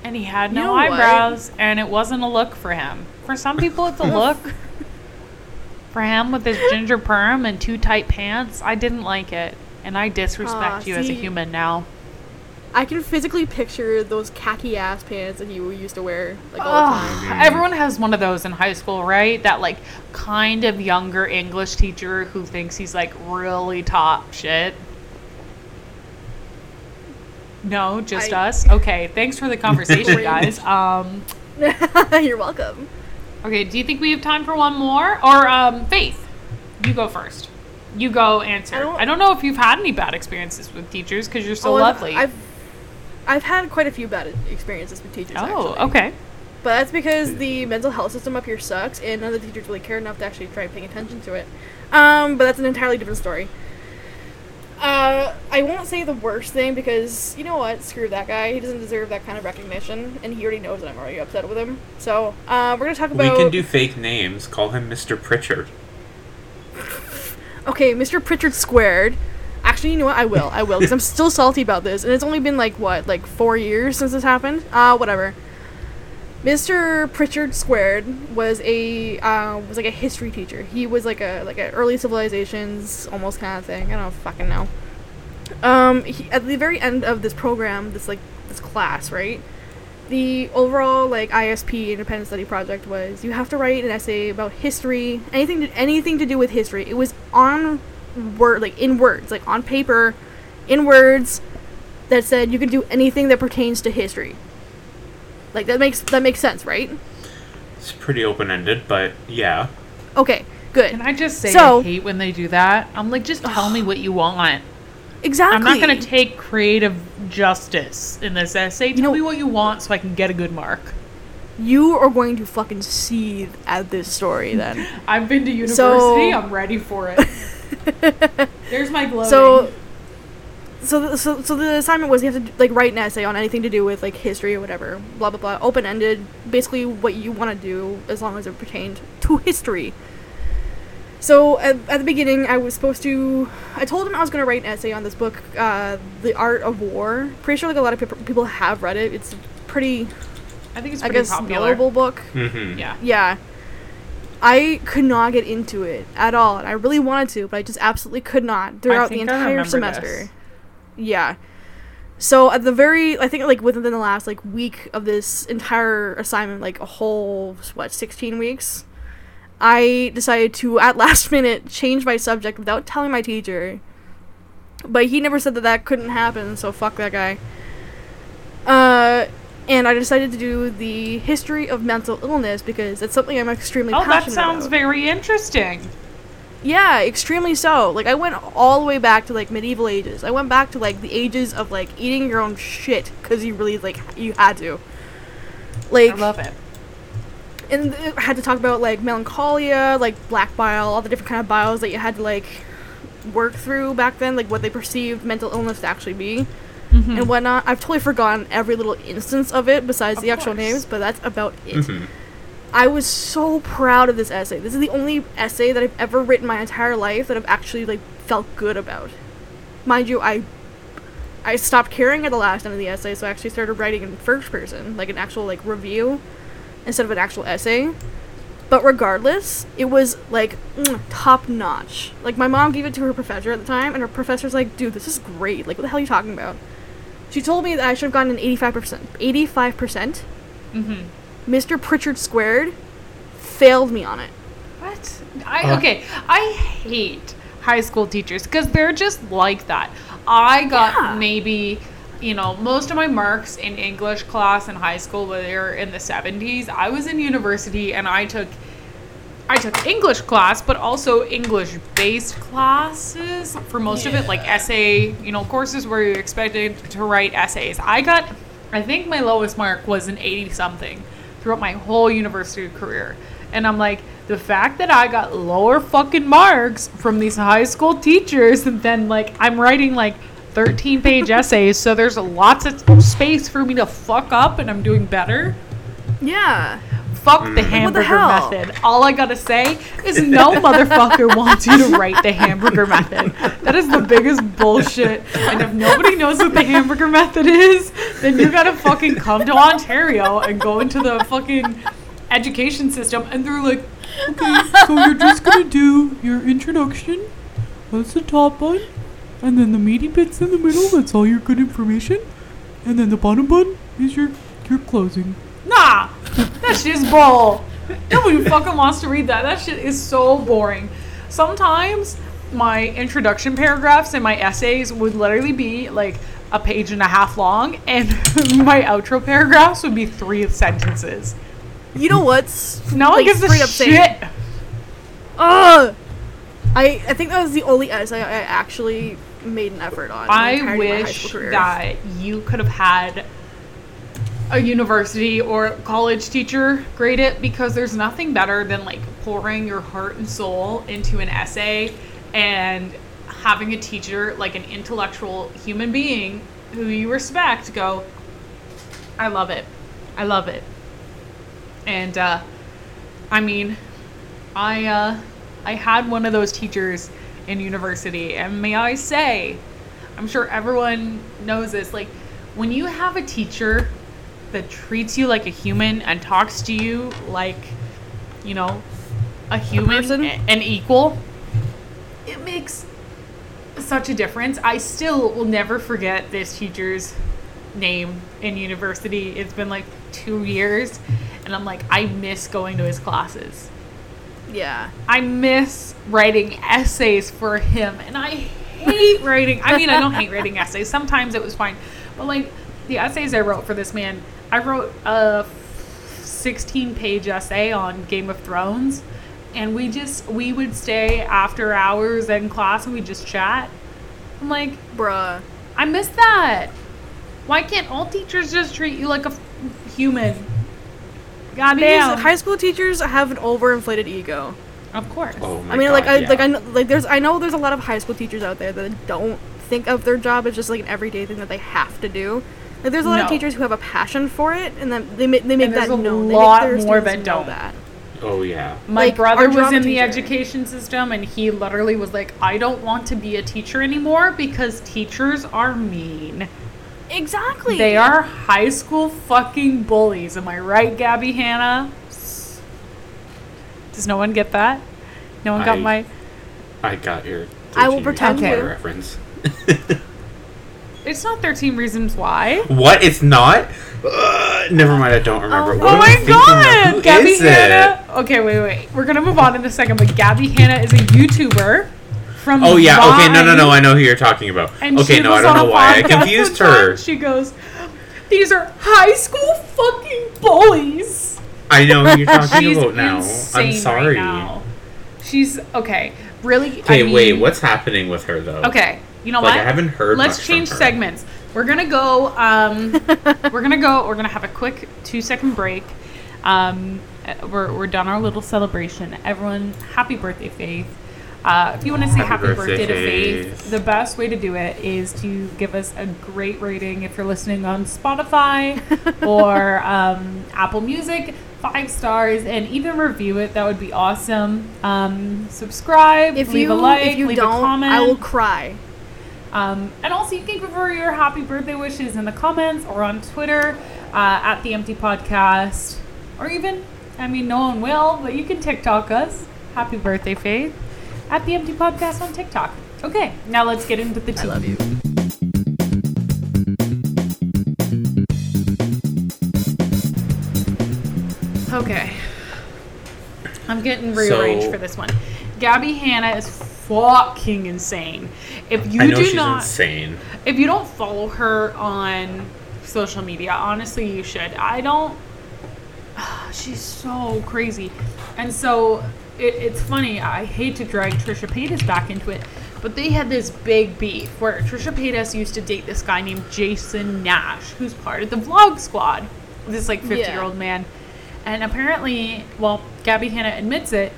S3: And he had
S1: You
S3: no
S1: know what?
S3: eyebrows, and it wasn't a look for him. For some people, it's a look. For him, with his ginger perm and two tight pants, I didn't like it. And I disrespect
S1: Aw,
S3: you as a
S1: see?
S3: human now.
S1: I can physically picture those khaki ass pants that you used to wear like all the time.
S3: Ugh, everyone has one of those in high school, right? That like kind of younger English teacher who thinks he's like really top shit. No, just
S1: I-
S3: us. Okay, thanks for the conversation, guys. Um,
S1: You're welcome.
S3: okay, do you think we have time for one more, or um, Faith? You go first. You go answer. I
S1: I
S3: don't,
S1: don't-
S3: know if you've had any bad experiences with teachers because you're so
S1: Oh, I've-
S3: lovely.
S1: I've I've had quite a few bad experiences with teachers.
S3: oh,
S1: actually.
S3: okay.
S1: But that's because the mental health system up here sucks, and none of the teachers really care enough to actually try paying attention to it. Um, but that's an entirely different story. Uh, I won't say the worst thing because you know what? Screw that guy. He doesn't deserve that kind of recognition, and he already knows that I'm already upset with him. So, uh, we're gonna talk about.
S2: We can do fake names. Call him Mr. Pritchard.
S1: Okay, Mr. Pritchard squared. Actually, you know what? I will. I will because I'm still salty about this, and it's only been like what, like four years since this happened. Uh, whatever. Mr. Pritchard squared was a uh, was like a history teacher. He was like a like an early civilizations almost kind of thing. I don't fucking know. Um, he, at the very end of this program, this like this class, right? The overall like ISP independent study project was you have to write an essay about history, anything to, anything to do with history. It was on word like in words, like on paper, in words that said you can do anything that pertains to history. Like that makes that makes sense, right?
S2: It's pretty open ended, but yeah.
S1: Okay, good.
S3: Can I just say
S1: So-
S3: I hate when they do that? I'm like, just tell me what you want.
S1: Exactly.
S3: I'm not going to take creative justice in this essay. Tell
S1: know-
S3: me what you want so I can get a good mark.
S1: You are going to fucking seethe at this story then.
S3: I've been to university.
S1: So-
S3: I'm ready for it. There's my gloating.
S1: So, so, the, so, so the assignment was you have to like write an essay on anything to do with like history or whatever, blah blah blah, open ended, basically what you want to do as long as it pertained to history. So at, at the beginning, I was supposed to. I told him I was going to write an essay on this book, uh, "The Art of War." Pretty sure like a lot of people people have read it. It's a pretty,
S3: I think it's
S1: I
S3: pretty
S1: guess,
S3: popular.
S1: knowable book.
S2: Mm-hmm.
S3: Yeah.
S1: Yeah. I could not get into it at all, and I really wanted to, but I just absolutely could not throughout the
S3: think I
S1: entire
S3: remember
S1: semester.
S3: this.
S1: Yeah. So at the very, I think like within the last like week of this entire assignment, like a whole what sixteen weeks, I decided to at last minute change my subject without telling my teacher. But he never said that that couldn't happen, so fuck that guy. Uh, and I decided to do the history of mental illness because it's something I'm extremely passionate about.
S3: Oh, that sounds
S1: about.
S3: very interesting.
S1: Yeah, extremely so. Like I went all the way back to like medieval ages. I went back to like the ages of like eating your own shit because you really like you had to. Like
S3: I love it.
S1: And it had to talk about like melancholia, like black bile, all the different kind of biles that you had to like work through back then, like what they perceived mental illness to actually be
S3: Mhm.
S1: and whatnot. I've totally forgotten every little instance of it besides
S3: Of
S1: the actual
S3: course.
S1: names, but that's about it.
S2: Mm-hmm.
S1: I was so proud of this essay. This is the only essay that I've ever written my entire life that I've actually like felt good about. Mind you, I I stopped caring at the last end of the essay, so I actually started writing in first person, like an actual like review instead of an actual essay. But regardless, it was like mm, top notch. Like my mom gave it to her professor at the time, and her professor's like, "Dude, this is great. Like, what the hell are you talking about?" She told me that I should have gotten an eighty-five percent. Eighty-five percent.
S3: Mhm.
S1: Mr. Pritchard squared failed me on it.
S3: What? I
S2: Uh.
S3: okay. I hate high school teachers because they're just like that. I got
S1: Yeah.
S3: maybe, you know, most of my marks in English class in high school were in the seventies. I was in university and I took. I took English class, but also English-based classes for most of it, like essay, you know, courses where you're expected to write essays. I got, I think my lowest mark was an 80 something throughout my whole university career. And I'm like, the fact that I got lower fucking marks from these high school teachers and then like I'm writing like 13 page essays, so there's lots of space for me to fuck up and I'm doing better.
S1: Yeah.
S3: Fuck mm. the
S1: what the
S3: hamburger method. All I gotta say is no motherfucker wants you to write the hamburger method. That is the biggest bullshit. And if nobody knows what the hamburger method is, then you gotta fucking come to Ontario and go into the fucking education system. And they're like, okay, so you're just gonna do your introduction. What's the top one. And then the meaty bits in the middle, that's all your good information. And then the bottom bun is your your closing. Nah, that shit's bull. Nobody fucking wants to read that. That shit is so boring. Sometimes my introduction paragraphs and my essays would literally be like a page and a half long, and my outro paragraphs would be three sentences.
S1: You know what's
S3: No one
S1: like,
S3: gives a
S1: up
S3: shit.
S1: saying- Ugh. I I think that was the only essay I actually made an effort on.
S3: I
S1: entirety of my high
S3: wish that you could have had a university or college teacher grade it because there's nothing better than like pouring your heart and soul into an essay and having a teacher like an intellectual human being who you respect go I love it. I love it. And uh I mean I uh I had one of those teachers in university and may I say I'm sure everyone knows this like when you have a teacher that treats you like a human and talks to you like you know a human a- an equal it makes such a difference. I still will never forget this teacher's name in university. It's been like two years, and I'm like, I miss going to his classes.
S1: Yeah.
S3: I miss writing essays for him, and I hate writing. I mean, I don't hate writing essays. Sometimes it was fine, but like the essays I wrote for this man, I wrote a 16 page essay on Game of Thrones, and we just we would stay after hours in class and we just chat. I'm like,
S1: Bruh.
S3: I miss that. Why can't all teachers just treat you like a f- human?
S1: Because
S3: Goddamn.
S1: high school teachers have an overinflated ego.
S3: of course.
S2: Oh my
S1: I mean,
S2: God,
S1: like, I
S2: yeah.
S1: like I know, like there's I know there's a lot of high school teachers out there that don't think of their job as just like an everyday thing that they have to do. Like, there's a lot of teachers who have a passion for it, and then they make they make
S3: And there's
S1: that
S3: a
S1: known.
S3: lot
S1: they make their
S3: more that
S1: know
S3: don't.
S1: That.
S2: Oh yeah.
S3: My
S1: Like,
S3: brother was
S1: drama
S3: in the education system and he literally was like, I don't want to be a teacher anymore because teachers are mean.
S1: Exactly.
S3: They are high school fucking bullies. Am I right, Gabbie Hanna? Does no one get that? No one got
S2: I-
S3: my.
S2: I got your.
S1: I will pretend
S2: Reasons
S3: to.
S2: Why reference.
S3: It's not 13 Reasons Why.
S2: what? It's not. Uh, never mind. I don't remember.
S1: Oh,
S2: what
S3: Oh my god!
S2: Who
S3: Gabbie
S2: is it?
S3: Hanna. Okay, wait, wait. We're gonna move on in a second, but Gabbie Hanna is a YouTuber from.
S2: Oh yeah. Okay. No. No.
S3: Vine.
S2: No. I know who you're talking about.
S3: And
S2: okay. No. I don't know why I confused
S3: one time.
S2: her.
S3: She goes, "These are high school fucking bullies."
S2: I know who you're talking
S3: She's
S2: about now. I'm sorry.
S3: Right now. She's okay. Really?
S2: Okay.
S3: I mean-
S2: wait. What's happening with her though?
S3: Okay. You know
S2: Like,
S3: what?
S2: I haven't heard
S3: Let's
S2: much from
S3: change
S2: her.
S3: segments. We're gonna go. Um, we're gonna go. We're gonna have a quick two second break. Um, we're we're done our little celebration. Everyone, happy birthday, Faith. Uh, if you want to say
S2: Happy
S3: happy,
S2: birthday,
S3: birthday, to Faith,
S2: Faith.
S3: the best way to do it is to give us a great rating if you're listening on Spotify or um, Apple Music, five stars, and even review it. That would be awesome. Um, subscribe,
S1: If
S3: leave
S1: you
S3: a like,
S1: if you
S3: leave
S1: don't,
S3: a comment.
S1: I will cry.
S3: Um, and also, you can give her your happy birthday wishes in the comments or on Twitter uh, at the Empty Podcast, or even, I mean, no one will, but you can TikTok us. Happy birthday, Faith, at the Empty Podcast on TikTok. Okay, now let's get into the tea.
S1: I love you.
S3: Okay, I'm getting
S2: So-
S3: rearranged for this one. Gabbie Hanna is fucking insane. If you
S2: I know
S3: do
S2: she's
S3: not,
S2: insane.
S3: if you don't follow her on social media, honestly, you should. I don't. She's so crazy, and so it, it's funny. I hate to drag Trisha Paytas back into it, but they had this big beef where Trisha Paytas used to date this guy named Jason Nash, who's part of the Vlog Squad. This like fifty year old man, and apparently, well, Gabbie Hanna admits it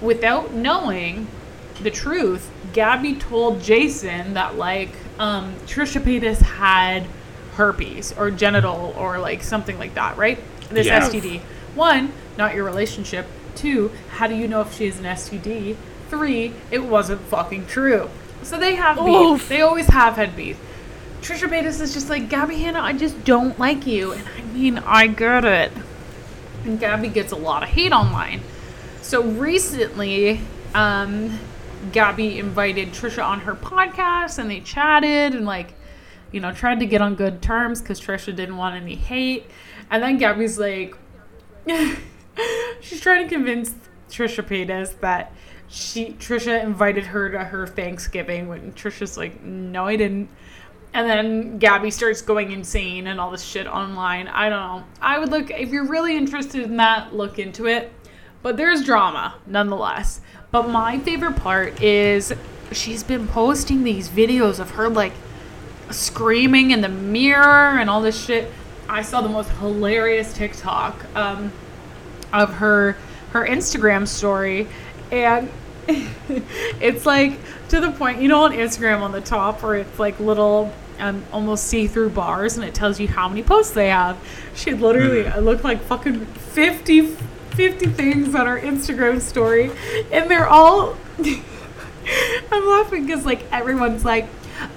S3: without knowing the truth, Gabbie told Jason that like um, Trisha Paytas had herpes or genital or like something like that, right? This
S2: Yeah.
S3: STD. One, not your relationship. Two, how do you know if she has an STD? Three, it wasn't fucking true. So they have beef. They always have had beef. Trisha Paytas is just like Gabbie Hanna. I just don't like you, and I mean I get it. And Gabbie gets a lot of hate online. So recently, um, Gabbie invited Trisha on her podcast and they chatted and, like, you know, tried to get on good terms because Trisha didn't want any hate. And then Gabbie's like, she's trying to convince Trisha Paytas that she Trisha invited her to her Thanksgiving when Trisha's like, no, I didn't. And then Gabbie starts going insane and all this shit online. I don't know. I would look if you're really interested in that, look into it. But there's drama nonetheless. But my favorite part is she's been posting these videos of her like screaming in the mirror and all this shit. I saw the most hilarious TikTok um, of her her Instagram story, and it's like to the point. You know, on Instagram on the top where it's like little. Um, almost see-through bars and it tells you how many posts they have she literally I looked like fucking 50 50 things on her instagram story and they're all i'm laughing because like everyone's like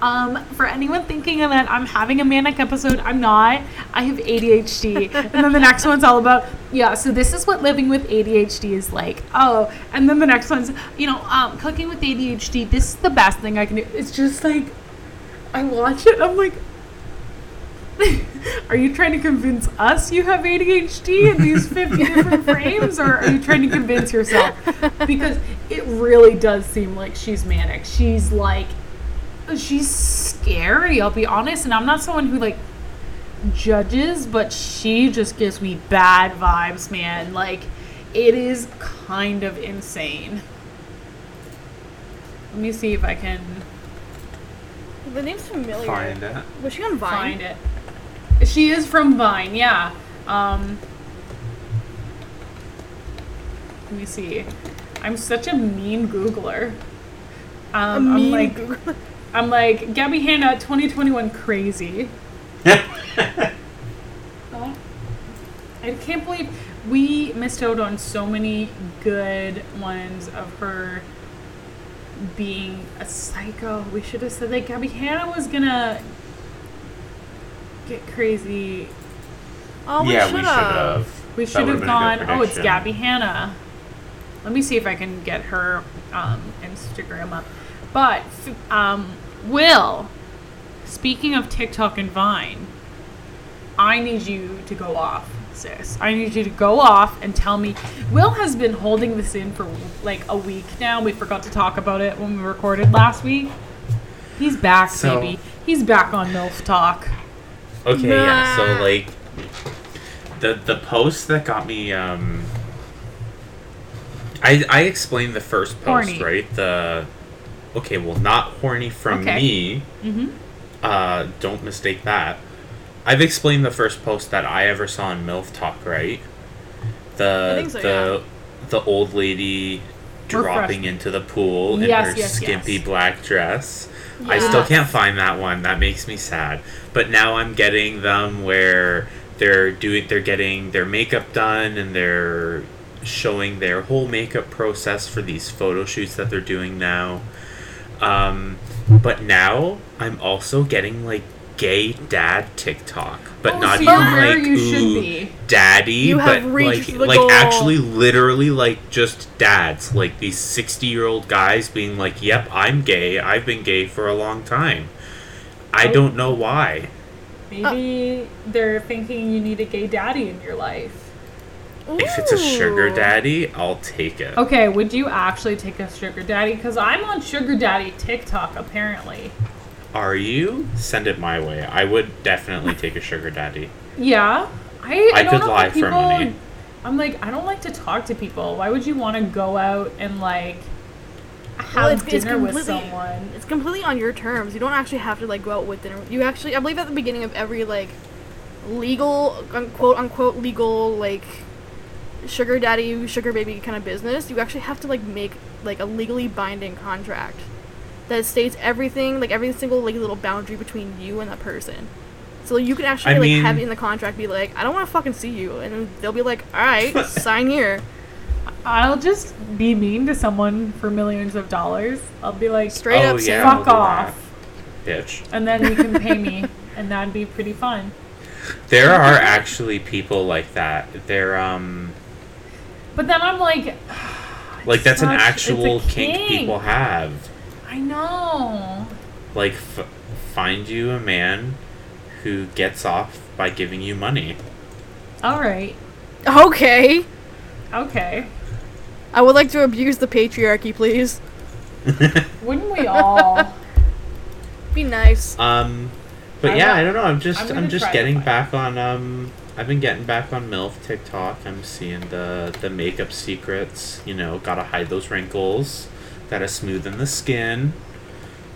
S3: Um, for anyone thinking that I'm having a manic episode, I'm not. I have ADHD. and then the next one's all about, yeah, so this is what living with ADHD is like. Oh, and then the next one's, you know, um, cooking with ADHD, this is the best thing I can do. It's just like, I watch it, I'm like, are you trying to convince us you have ADHD in these 50 different frames, or are you trying to convince yourself? Because it really does seem like she's manic. She's like, she's scary, I'll be honest. And I'm not someone who, like, judges, but she just gives me bad vibes, man. Like, it is kind of insane. Let me see if I can
S1: The name's familiar.
S2: Find it.
S1: Was she on Vine?
S3: find it. She is from Vine, yeah. Um, let me see. I'm such a mean Googler.
S1: A
S3: Um, I'm
S1: mean
S3: like,
S1: Google-
S3: I'm like Gabbie Hanna, 2021 crazy. Oh, I can't believe we missed out on so many good ones of her being a psycho. We should have said that Gabbie Hanna was gonna get crazy.
S1: Oh, we
S2: yeah,
S1: should
S2: we should
S1: have.
S2: have.
S3: We should have gone. Oh, it's Gabbie Hanna. Let me see if I can get her um, Instagram up. But um, Will, speaking of TikTok and Vine, I need you to go off, sis. I need you to go off and tell me. Will has been holding this in for like a week now. We forgot to talk about it when we recorded last week. He's back,
S2: So-
S3: baby. He's back on MILF Talk.
S2: Okay, yeah. So like the the post that got me um I I explained the first post,
S3: Horny.
S2: right? The Okay, well not horny from
S3: Okay.
S2: me.
S3: Mm-hmm.
S2: Uh don't mistake that. I've explained the first post that I ever saw in MILF Talk, right? The
S1: so,
S2: the the old lady dropping into the pool in her
S3: yes,
S2: skimpy
S3: yes.
S2: black dress. I still can't find that one. That makes me sad. But now I'm getting them where they're doing they're getting their makeup done and they're showing their whole makeup process for these photo shoots that they're doing now. Um, but now I'm also getting like gay dad TikTok, but
S3: Oh,
S2: not
S3: so
S2: even like ooh, daddy,
S1: You
S2: but like like
S1: goal.
S2: actually literally like just dads, like these 60-year-old guys being like, "Yep, I'm gay. I've been gay for a long time." I
S3: Oh.
S2: don't know why.
S3: Maybe they're thinking you need a gay daddy in your life.
S2: If it's a sugar daddy, I'll take it.
S3: Okay, would you actually take a sugar daddy? Because I'm on sugar daddy TikTok apparently.
S2: Are you? Send it my way. I would definitely take a sugar daddy.
S3: Yeah, I. I,
S2: I
S3: don't
S2: could lie
S3: how
S2: for money.
S3: I'm like, I don't like to talk to people. Why would you want to go out and like have
S1: Well, it's- it's
S3: dinner with
S1: completely-
S3: someone?
S1: It's completely on your terms. You don't actually have to like go out with dinner. You actually, I believe, at the beginning of every like legal, unquote unquote legal like sugar daddy, sugar baby kind of business, you actually have to like make like a legally binding contract that states everything, like every single like little boundary between you and that person. So you can actually
S2: I
S1: like
S2: mean-
S1: have it in the contract be like, I don't want to fucking see you, and they'll be like, all right, sign here.
S3: I'll just be mean to someone for millions of dollars. I'll be like,
S1: Straight
S2: Oh,
S1: up,
S2: yeah.
S3: Fuck
S2: I'll
S3: off,
S2: Bitch.
S3: and then you can pay me, and that'd be pretty fun.
S2: There are actually people like that. They're um
S3: But then I'm like,
S2: like that's an
S3: such- it's
S2: actual kink
S3: kink.
S2: people have.
S3: I know.
S2: Like f- find you a man who gets off by giving you money.
S3: All right.
S1: Okay,
S3: Okay.
S1: I would like to abuse the patriarchy, please.
S3: Wouldn't we all?
S1: Be nice.
S2: Um, but
S3: I'm
S2: yeah,
S3: not-
S2: I don't know. I'm just
S3: I'm
S2: I'm, just getting back on um. I've been getting back on MILF TikTok. I'm seeing the the makeup secrets. You know, gotta hide those wrinkles. Gotta smoothen the skin.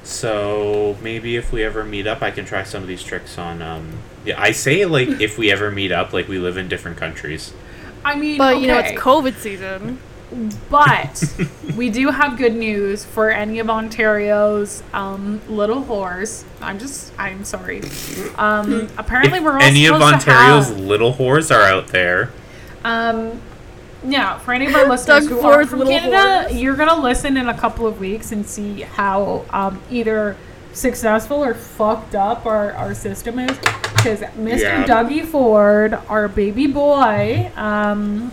S2: So maybe if we ever meet up, I can try some of these tricks on. Um, yeah, I say like if we ever meet up, like we live in different countries.
S3: I mean,
S1: But you know, it's COVID season.
S3: But we do have good news for any of Ontario's um, little whores. I'm just, I'm sorry. Um, apparently,
S2: If
S3: we're all
S2: any of
S3: supposed to
S2: Ontario's
S3: have-
S2: little whores are out there.
S3: Um, yeah, for any of our listeners
S1: Doug
S3: who are from
S1: little
S3: Canada,
S1: whores.
S3: you're gonna listen in a couple of weeks and see how um, either successful or fucked up our, our system is. Because Mr.
S2: Yeah.
S3: Dougie Ford, our baby boy, um,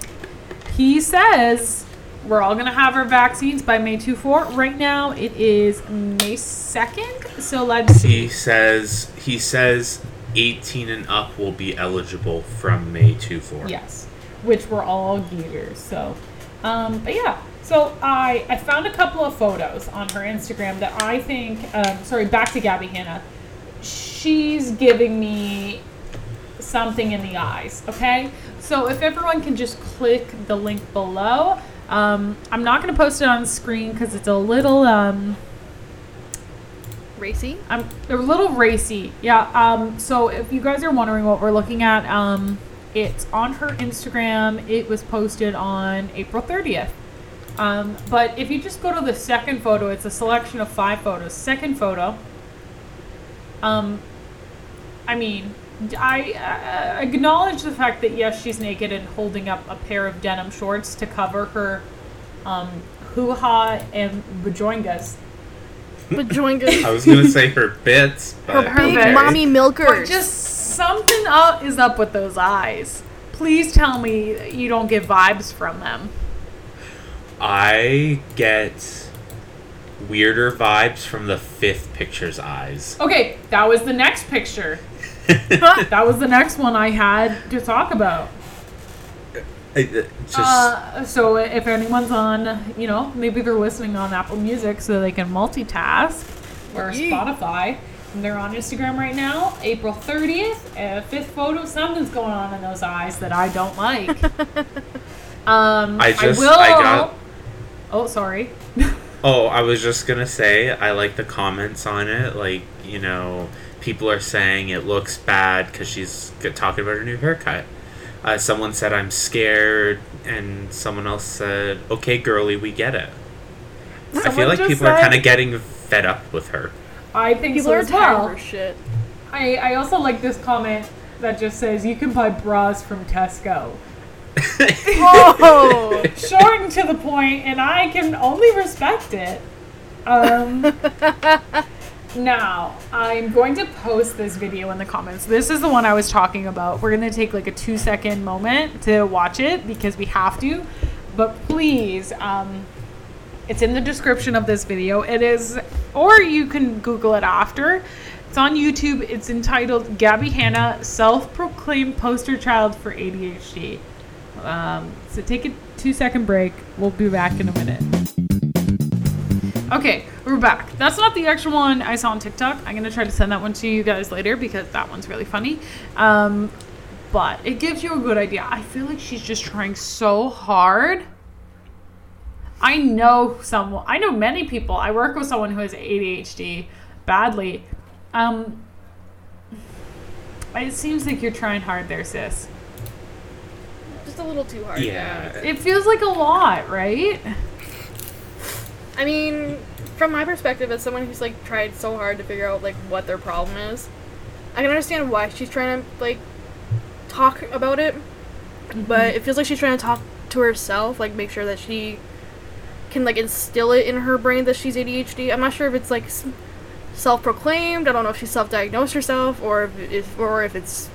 S3: he says we're all going to have our vaccines by May 2 4. Right now, it is May 2nd. So let's see.
S2: He says he says 18 and up will be eligible from May 2 4.
S3: Yes, which were all gears. So, um, but yeah. So I I found a couple of photos on her Instagram that I think. Um, sorry, back to Gabbie Hanna. She's giving me something in the eyes. Okay, so if everyone can just click the link below. Um, I'm not going to post it on screen because it's a little um,
S1: Racy.
S3: I'm they're a little racy. Yeah. Um. So if you guys are wondering what we're looking at, um, it's on her Instagram. It was posted on April 30th. Um, but if you just go to the second photo, it's a selection of five photos. Second photo. Um, I mean, I uh, acknowledge the fact that yes, she's naked and holding up a pair of denim shorts to cover her um, hoo ha and bajoingas.
S1: But join
S2: I was gonna say her bits, but
S1: Her big
S3: okay.
S1: mommy milkers.
S3: But just something up is up with those eyes. Please tell me you don't get vibes from them.
S2: I get weirder vibes from the fifth picture's eyes.
S3: Okay, that was the next picture. That was the next one I had to talk about.
S2: I- uh, Just
S3: Uh, so if anyone's on, you know, maybe they're listening on Apple Music so they can multitask, or
S1: Yee.
S3: Spotify, and they're on Instagram right now, April 30th, uh, fifth photo, something's going on in those eyes that I don't like. um,
S2: I just-
S3: will.
S2: I got-
S3: Oh, sorry.
S2: Oh, I was just gonna say I like the comments on it. Like you know, people are saying it looks bad because she's talking about her new haircut. Uh, someone said I'm scared, and someone else said, "Okay, girly, we get it." I feel like
S3: just
S2: people are kind of getting fed up with her.
S3: I think
S1: People
S3: so
S1: are
S3: as
S1: tired
S3: well.
S1: of her shit.
S3: I, I also like this comment that just says you can buy bras from Tesco.
S1: Oh,
S3: Short and to the point, and I can only respect it. Um, now, I'm going to post this video in the comments. This is the one I was talking about. We're going to take like a two second moment to watch it because we have to. But please, um, it's in the description of this video. It is, or you can Google it after. It's on YouTube. It's entitled Gabbie Hanna, Self Proclaimed Poster Child for ADHD. Um, so take a two second break. We'll be back in a minute. Okay, we're back. That's not the actual one I saw on TikTok. I'm gonna try to send that one to you guys later because that one's really funny. Um, but it gives you a good idea. I feel like she's just trying so hard. I know someone. I know many people. I work with someone who has ADHD badly. Um, it seems like you're trying hard there, sis.
S1: just a little too hard.
S2: Yeah,
S3: It feels like a lot, right?
S1: I mean, from my perspective, as someone who's like tried so hard to figure out like what their problem is, I can understand why she's trying to like talk about it, mm-hmm. but it feels like she's trying to talk to herself, like make sure that she can like instill it in her brain that she's ADHD. I'm not sure if it's like s- self-proclaimed. I don't know if she self-diagnosed herself or if, if or if it's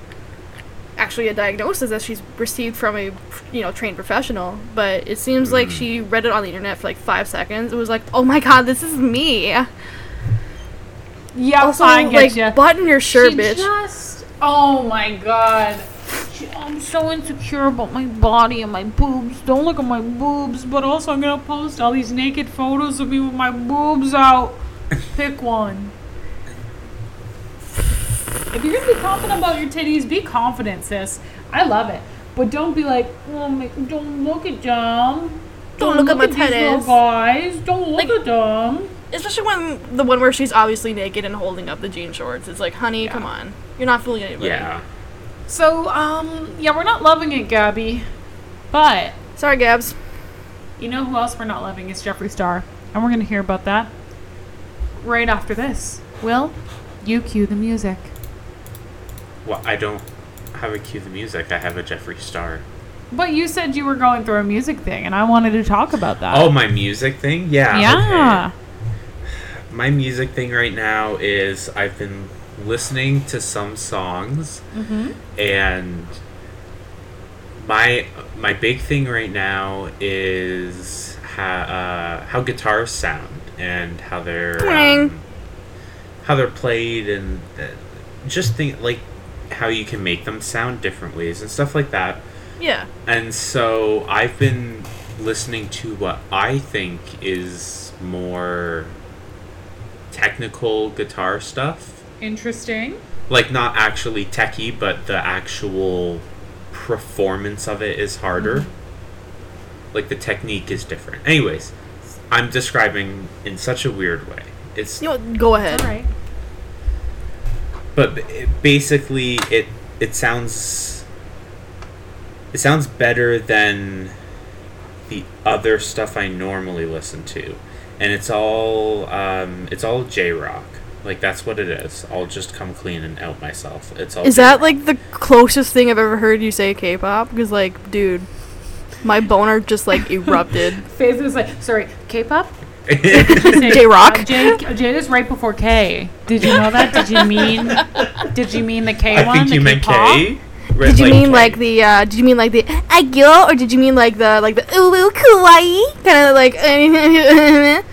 S1: actually a diagnosis that she's received from a you know trained professional but it seems like mm. she read it on the internet for like five seconds it was like oh my god this is me
S3: Yeah,
S1: also
S3: I get
S1: like
S3: ya.
S1: button your shirt
S3: she
S1: bitch
S3: Just, oh my god. She, I'm so insecure about my body and my boobs. Don't look at my boobs, but also I'm gonna post all these naked photos of me with my boobs out. Pick one. If you're gonna be confident about your titties, be confident, sis. I love it. But don't be like, oh my, don't look at them.
S1: Don't look at my
S3: these little
S1: titties."
S3: guys. Don't look
S1: Like-
S3: at them.
S1: especially when the one where she's obviously naked and holding up the jean shorts it's like honey come on you're not fooling anybody
S2: yeah.
S3: So, um, yeah, we're not loving it, Gabbie. But
S1: sorry gabs
S3: you know who else we're not loving is Jeffree Star. And we're gonna hear about that right after this. Will, you cue the music.
S2: Well, I don't have a cue the music. I have a Jeffree Star.
S3: But you said you were going through a music thing, and I wanted to talk about that.
S2: Oh, my music thing? Yeah.
S3: yeah.
S2: Okay. my music thing right now is I've been listening to some songs
S3: Mm-hmm.
S2: and my my big thing right now is how uh, how guitars sound and how they're um, how they're played and uh, just think like how you can make them sound different ways and stuff like that.
S1: Yeah.
S2: And so I've been listening to what I think is more technical guitar stuff.
S3: Interesting.
S2: Like not actually techie, but the actual performance of it is harder. Mm-hmm. Like the technique is different. Anyways, I'm describing in such a weird way. It's
S1: You know, go ahead.
S3: All right.
S2: But b- basically it it sounds it sounds better than the other stuff I normally listen to, and it's all um, it's all J rock. Like that's what it is. I'll just come clean and out myself. It's all.
S1: Is that
S2: J-rock.
S1: like the closest thing I've ever heard you say K-pop? Because like, dude, my boner just like erupted.
S3: Faith was like, sorry, K-pop.
S1: J-rock?
S3: Uh, J, J is right before K. Did you know that? Did you mean? Did you mean the K
S2: I
S3: one?
S2: think
S3: the
S2: you meant
S3: K-pop?
S2: K. Right,
S1: Did you mean
S2: K.
S1: like the? uh Did you mean like the aegyo, or did you mean like the like the ulu ooh kawaii kind of like?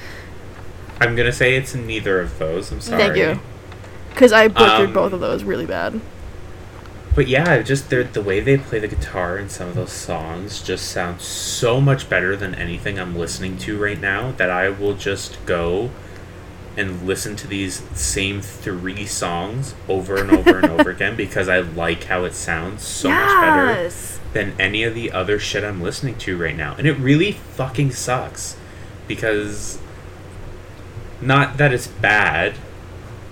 S2: I'm gonna say it's neither of those. I'm sorry.
S1: Thank you. Because I butchered
S2: Um,
S1: both of those really bad.
S2: But yeah, just the the way they play the guitar in some of those songs just sounds so much better than anything I'm listening to right now that I will just go and listen to these same three songs over and over and over again because I like how it sounds so much better than any of the other shit I'm listening to right now. And it really fucking sucks because not that it's bad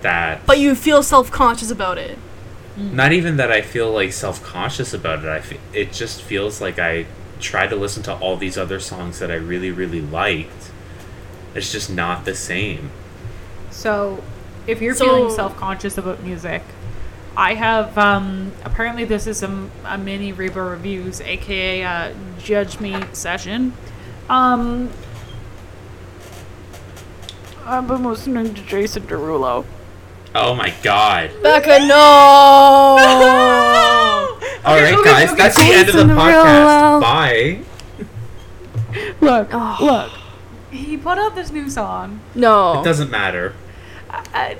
S2: that
S1: But you feel self-conscious about it.
S2: Not even that I feel like self conscious about it. I it just feels like I try to listen to all these other songs that I really really liked. It's just not the same.
S3: So, if you're
S1: So-
S3: feeling self-conscious about music, I have um, apparently this is a, a mini Reba reviews, aka uh, Judge Me session. Um, I've been listening to Jason Derulo.
S2: Oh my god!
S1: Becca, no.
S2: All right,
S3: okay,
S2: guys,
S3: okay.
S2: that's the end of the podcast. Bye.
S3: Look,
S1: Oh.
S3: look. He put out this new song.
S1: no.
S2: It doesn't matter.
S3: I-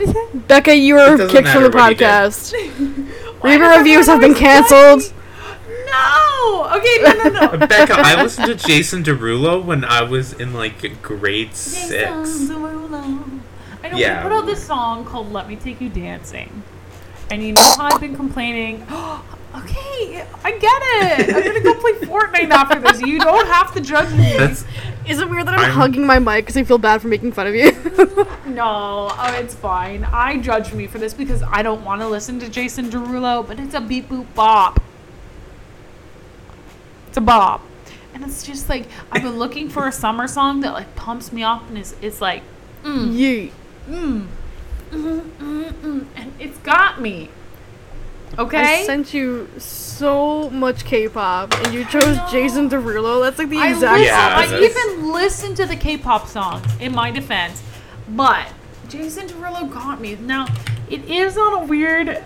S1: Becca, you were kicked from the
S2: matter what he did.
S1: podcast.
S3: Why
S1: Reba
S3: does
S1: reviews have been canceled.
S3: No. Okay, no, no, no.
S2: Becca, I listened to Jason Derulo when I was in like grade
S3: Jason
S2: six.
S3: Derulo. I know
S2: Yeah.
S3: he put out this song called "Let Me Take You Dancing," and you know how I've been complaining. okay, I get it. I'm gonna go play Fortnite after this. You don't have to judge me.
S2: That's
S1: Is it weird that I'm,
S2: I'm-
S1: hugging my mic because I feel bad for making fun of you?
S3: no, oh, it's fine. I judge me for this because I don't want to listen to Jason Derulo, but it's a beep boop bop. It's a bop. And it's just like I've been looking for a summer song that like pumps me up and is it's like mm,
S1: Yeet.
S3: Mm, mm, mm, mm, and it's got me. Okay.
S1: I sent you so much K-pop, and you chose. Jason Derulo. That's like the
S3: I,
S1: exact.
S3: listen,
S2: Yeah,
S3: I
S2: that's-
S3: even listened to the K-pop songs in my defense, but Jason Derulo got me. Now it is on a weird.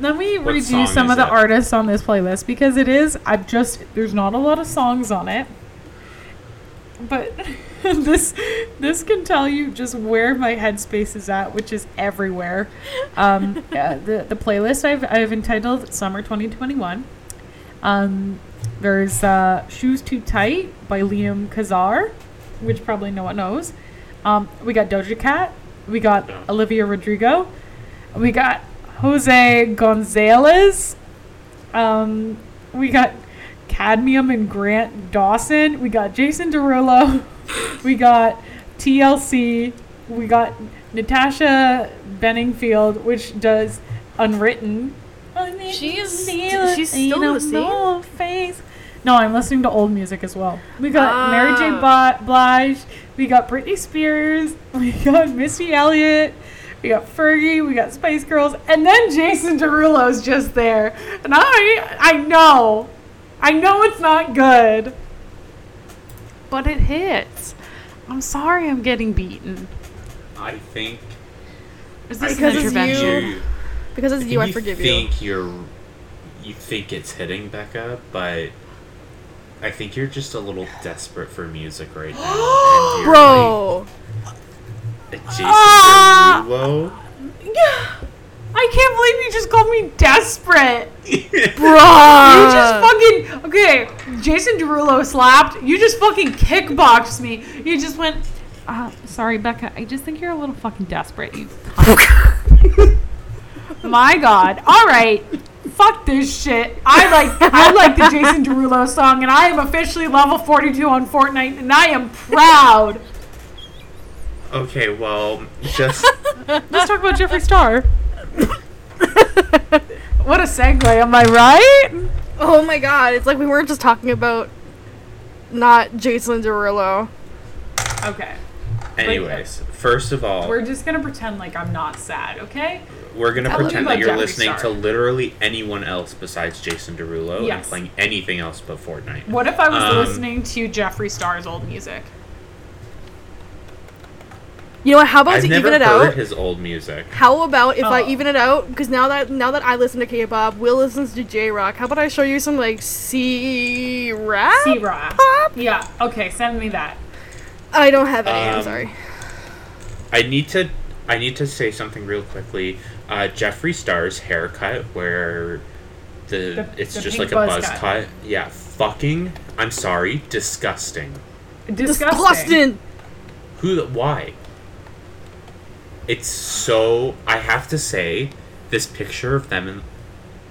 S3: Let me
S2: What
S3: read some
S2: is
S3: of the
S2: it?
S3: artists on this playlist because it is. I've just there's not a lot of songs on it, but this this can tell you just where my headspace is at, which is everywhere. Um, uh, the the playlist I've I've entitled Summer 2021. Um, there's uh, Shoes Too Tight by Liam Kazar, which probably no one knows. Um, we got Doja Cat. We got Olivia Rodrigo. We got Jose Gonzalez. Um, we got Cadmium and Grant Dawson. We got Jason Derulo. we got TLC. We got Natasha Bedingfield, which does Unwritten.
S1: She is-
S3: Unwritten
S1: she's still the
S3: no face. No, I'm listening to old music as well. We got Mary J.
S1: Ah.
S3: Blige. We got Britney Spears. We got Missy Elliott. We got Fergie. We got Spice Girls. And then Jason Derulo's just there. And I, I know, I know it's not good, but it hits. I'm sorry I'm getting beaten.
S2: I think
S3: Is this
S1: Because
S3: an
S1: it's
S3: intervention?
S1: you.
S2: you.
S1: Because it's
S2: I
S1: you, I forgive you.
S2: You think you're. You think it's hitting Becca, but I think you're just a little desperate for music right now. and
S1: Bro!
S2: like a Jason
S3: Ah!
S2: Derulo.
S3: I can't believe you just called me desperate.
S1: Bro.
S3: You just fucking okay. Jason Derulo slapped. You just fucking kickboxed me. You just went. Uh, sorry, Becca. I just think you're a little fucking desperate. You. cunt." My God. All right. Fuck this shit. I like I like the Jason Derulo song, and I am officially level 42 on Fortnite, and I am proud.
S2: Okay, well, just
S3: Let's talk about Jeffree Star. what a segue, am I right?
S1: Oh my god, it's like we weren't just talking about not Jason Derulo.
S3: Okay.
S2: anyways. First of all,
S3: We're just gonna pretend like I'm not sad, okay?
S2: We're gonna
S3: Tell
S2: pretend
S3: about
S2: that you're
S3: Jeffree
S2: listening
S3: Star.
S2: to literally anyone else besides Jason Derulo and playing anything else but Fortnite.
S3: What if I was
S2: Um,
S3: listening to Jeffree Star's old music?
S1: You know what? How about
S2: I've
S1: to
S2: never
S1: even it
S2: heard
S1: out?
S2: his old music.
S1: How about if I
S3: Oh.
S1: even it out? Because now that now that I listen to K-pop, Will listens to J-rock. How about I show you some like C rap?
S3: C Rock.
S1: Pop?
S3: Yeah. Okay. Send me that.
S1: I don't have any. I'm
S2: Um,
S1: sorry.
S2: I need to I need to say something real quickly. Uh, Jeffree Star's haircut, where the,
S3: The-
S2: it's
S3: the
S2: just
S3: pink
S2: like a
S3: buzz
S2: buzz
S3: cut.
S2: cut. Yeah, fucking. I'm sorry, disgusting.
S3: Disgusting.
S1: Disgusting.
S2: Who? the- Why? It's so. I have to say, this picture of them in,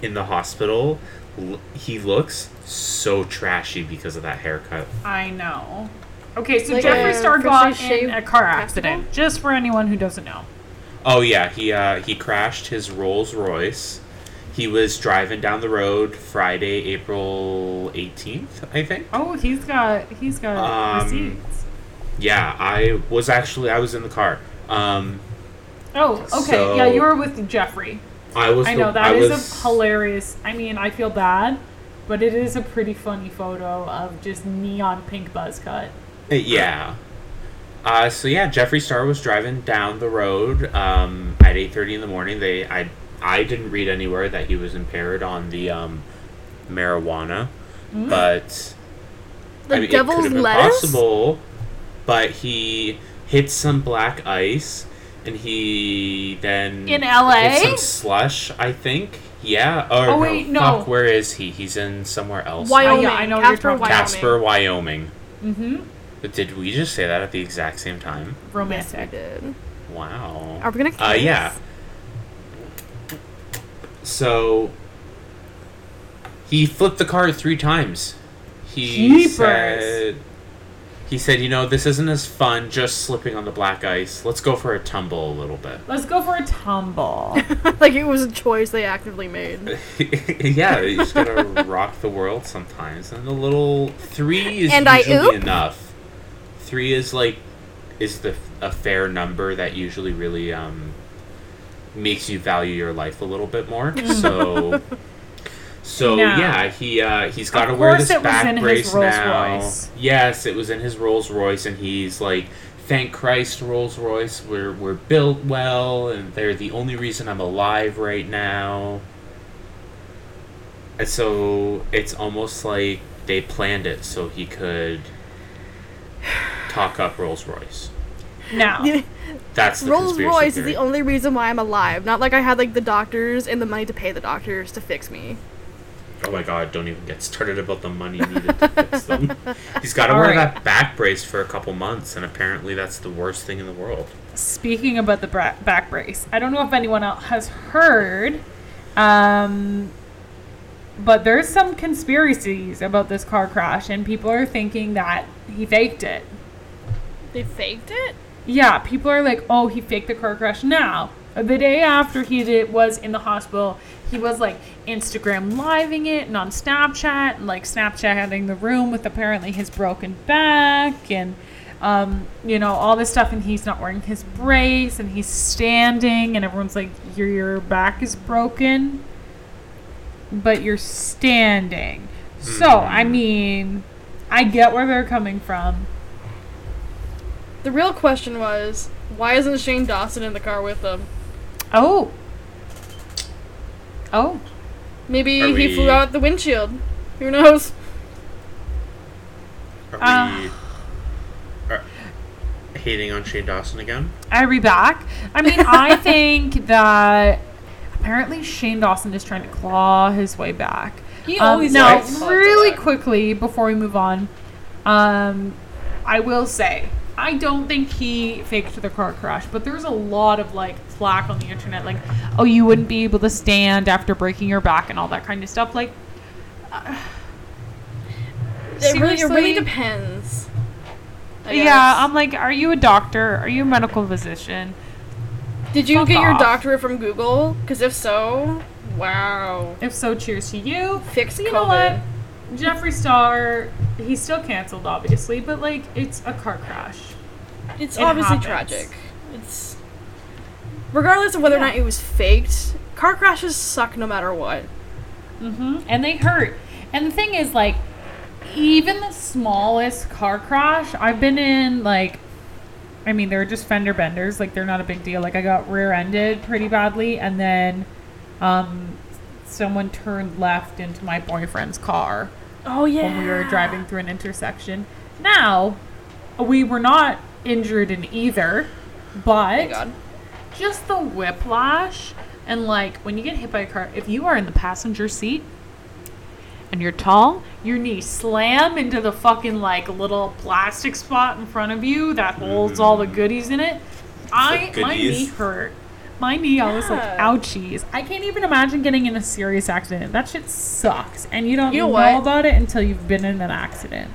S2: in the hospital, l- he looks so trashy because of that haircut.
S3: I know. Okay, so
S1: Like
S3: Jeffree
S1: a
S3: Star
S1: freshly
S3: got in
S1: shaved
S3: a car
S1: basketball?
S3: accident. Just for anyone who doesn't know.
S2: Oh yeah, he uh, he crashed his Rolls Royce. He was driving down the road Friday, April eighteenth, I think.
S3: Oh, he's got he's got
S2: Um,
S3: receipts.
S2: Yeah, I was actually I was in the car. Um,
S3: Oh, okay.
S2: so-
S3: yeah, you were with Jeffree.
S2: I was.
S3: I
S2: the-
S3: know that
S2: I
S3: is
S2: was,
S3: a hilarious. I mean, I feel bad, but it is a pretty funny photo of just neon pink buzz cut.
S2: Yeah. Uh, so yeah, Jeffree Star was driving down the road um, at eight thirty in the morning. They I I didn't read anywhere that he was impaired on the um, marijuana,
S3: Mm.
S2: but
S1: The
S2: I mean, it could have been
S1: lettuce.
S2: possible. But he hit some black ice, and he then
S3: In LA?
S2: hit some slush. I think. Yeah. Or
S3: Oh, wait, no.
S2: Fuck, where is he? He's in somewhere else.
S1: Wyoming.
S3: Oh, yeah, I know you're
S1: Casper. Wyoming.
S2: Casper, Wyoming.
S3: Mm-hmm.
S2: But did we just say that at the exact same time?
S1: Yes,
S3: Romantic.
S1: we did.
S2: Wow.
S1: Are we gonna? Kiss?
S2: Uh, yeah. So he flipped the card three times. He
S3: Jeepers.
S2: said he said, you know, this isn't as fun just slipping on the black ice. Let's go for a tumble a little bit.
S3: Let's go for a tumble.
S1: like it was a choice they actively made.
S2: yeah, you just gotta rock the world sometimes. And a little three is
S1: And
S2: usually
S1: oop.
S2: enough. Three is like is the a fair number that usually really um makes you value your life a little bit more. So so
S3: Now,
S2: yeah, he uh, he's got to wear this
S3: it was
S2: back
S3: in his
S2: brace
S3: Rolls
S2: now.
S3: Royce.
S2: Yes, it was in his Rolls Royce, and he's like, "Thank Christ, Rolls Royce, we're we're built well, and they're the only reason I'm alive right now." And so it's almost like they planned it so he could talk up Rolls Royce.
S3: now,
S2: That's the
S1: Rolls
S2: conspiracy
S1: Royce is the only reason why I'm alive. Not like I had like the doctors and the money to pay the doctors to fix me.
S2: Oh my god, don't even get started about the money needed to fix them. He's got to wear
S3: right.
S2: that back brace for a couple months, and apparently that's the worst thing in the world.
S3: speaking about the bra- back brace, I don't know if anyone else has heard, um, but there's some conspiracies about this car crash, and people are thinking that he faked it.
S1: They faked it.
S3: Yeah, people are like, oh, he faked the car crash. Now, the day after he did, was in the hospital, he was like Instagram living it and on Snapchat and like Snapchatting the room with apparently his broken back and um, you know all this stuff. And he's not wearing his brace and he's standing and everyone's like, your your back is broken, but you're standing. So I
S2: Mhm.
S3: mean, I get where they're coming from.
S1: The real question was, Why isn't Shane Dawson in the car with them?
S3: Oh. Oh.
S1: Maybe
S2: Are
S1: he
S2: we-
S1: flew out the windshield. Who knows?
S2: Are
S3: Uh.
S2: we are hating on Shane Dawson again?
S3: Are we back? I mean, I think that apparently Shane Dawson is trying to claw his way back.
S1: He
S3: Um,
S1: always
S3: now,
S1: likes to
S3: really
S1: that.
S3: quickly before we move on, um, I will say I don't think he faked the car crash, but there's a lot of like flack on the internet, like, oh, you wouldn't be able to stand after breaking your back and all that kind of stuff. Like, uh,
S1: It really, it really depends.
S3: Yeah. I'm like, are you a doctor? Are you a medical physician?
S1: Did you
S3: fuck
S1: get your doctorate from Google? Because if so, wow.
S3: If so, cheers to you.
S1: Fix
S3: You
S1: COVID.
S3: know what? Jeffree Star, he's still canceled, obviously, but like, it's a car crash.
S1: It's
S3: It
S1: obviously
S3: happens.
S1: tragic. It's regardless of whether or not it was faked. Car crashes suck no matter what.
S3: hmm And they hurt. And the thing is, like, even the smallest car crash, I've been in, like, I mean, they're just fender benders. Like, they're not a big deal. Like, I got rear ended pretty badly, and then um, someone turned left into my boyfriend's car
S1: Oh yeah.
S3: when we were driving through an intersection. Now, we were not injured in either, but
S1: Thank God.
S3: just the whiplash and like when you get hit by a car if you are in the passenger seat and you're tall your knees slam into the fucking like little plastic spot in front of you that mm-hmm. holds all the goodies in it i my knee hurt. My knee i was like ouchies. I can't even imagine getting in a serious accident. That shit sucks. And you don't
S1: You know
S3: know, about it until you've been in an accident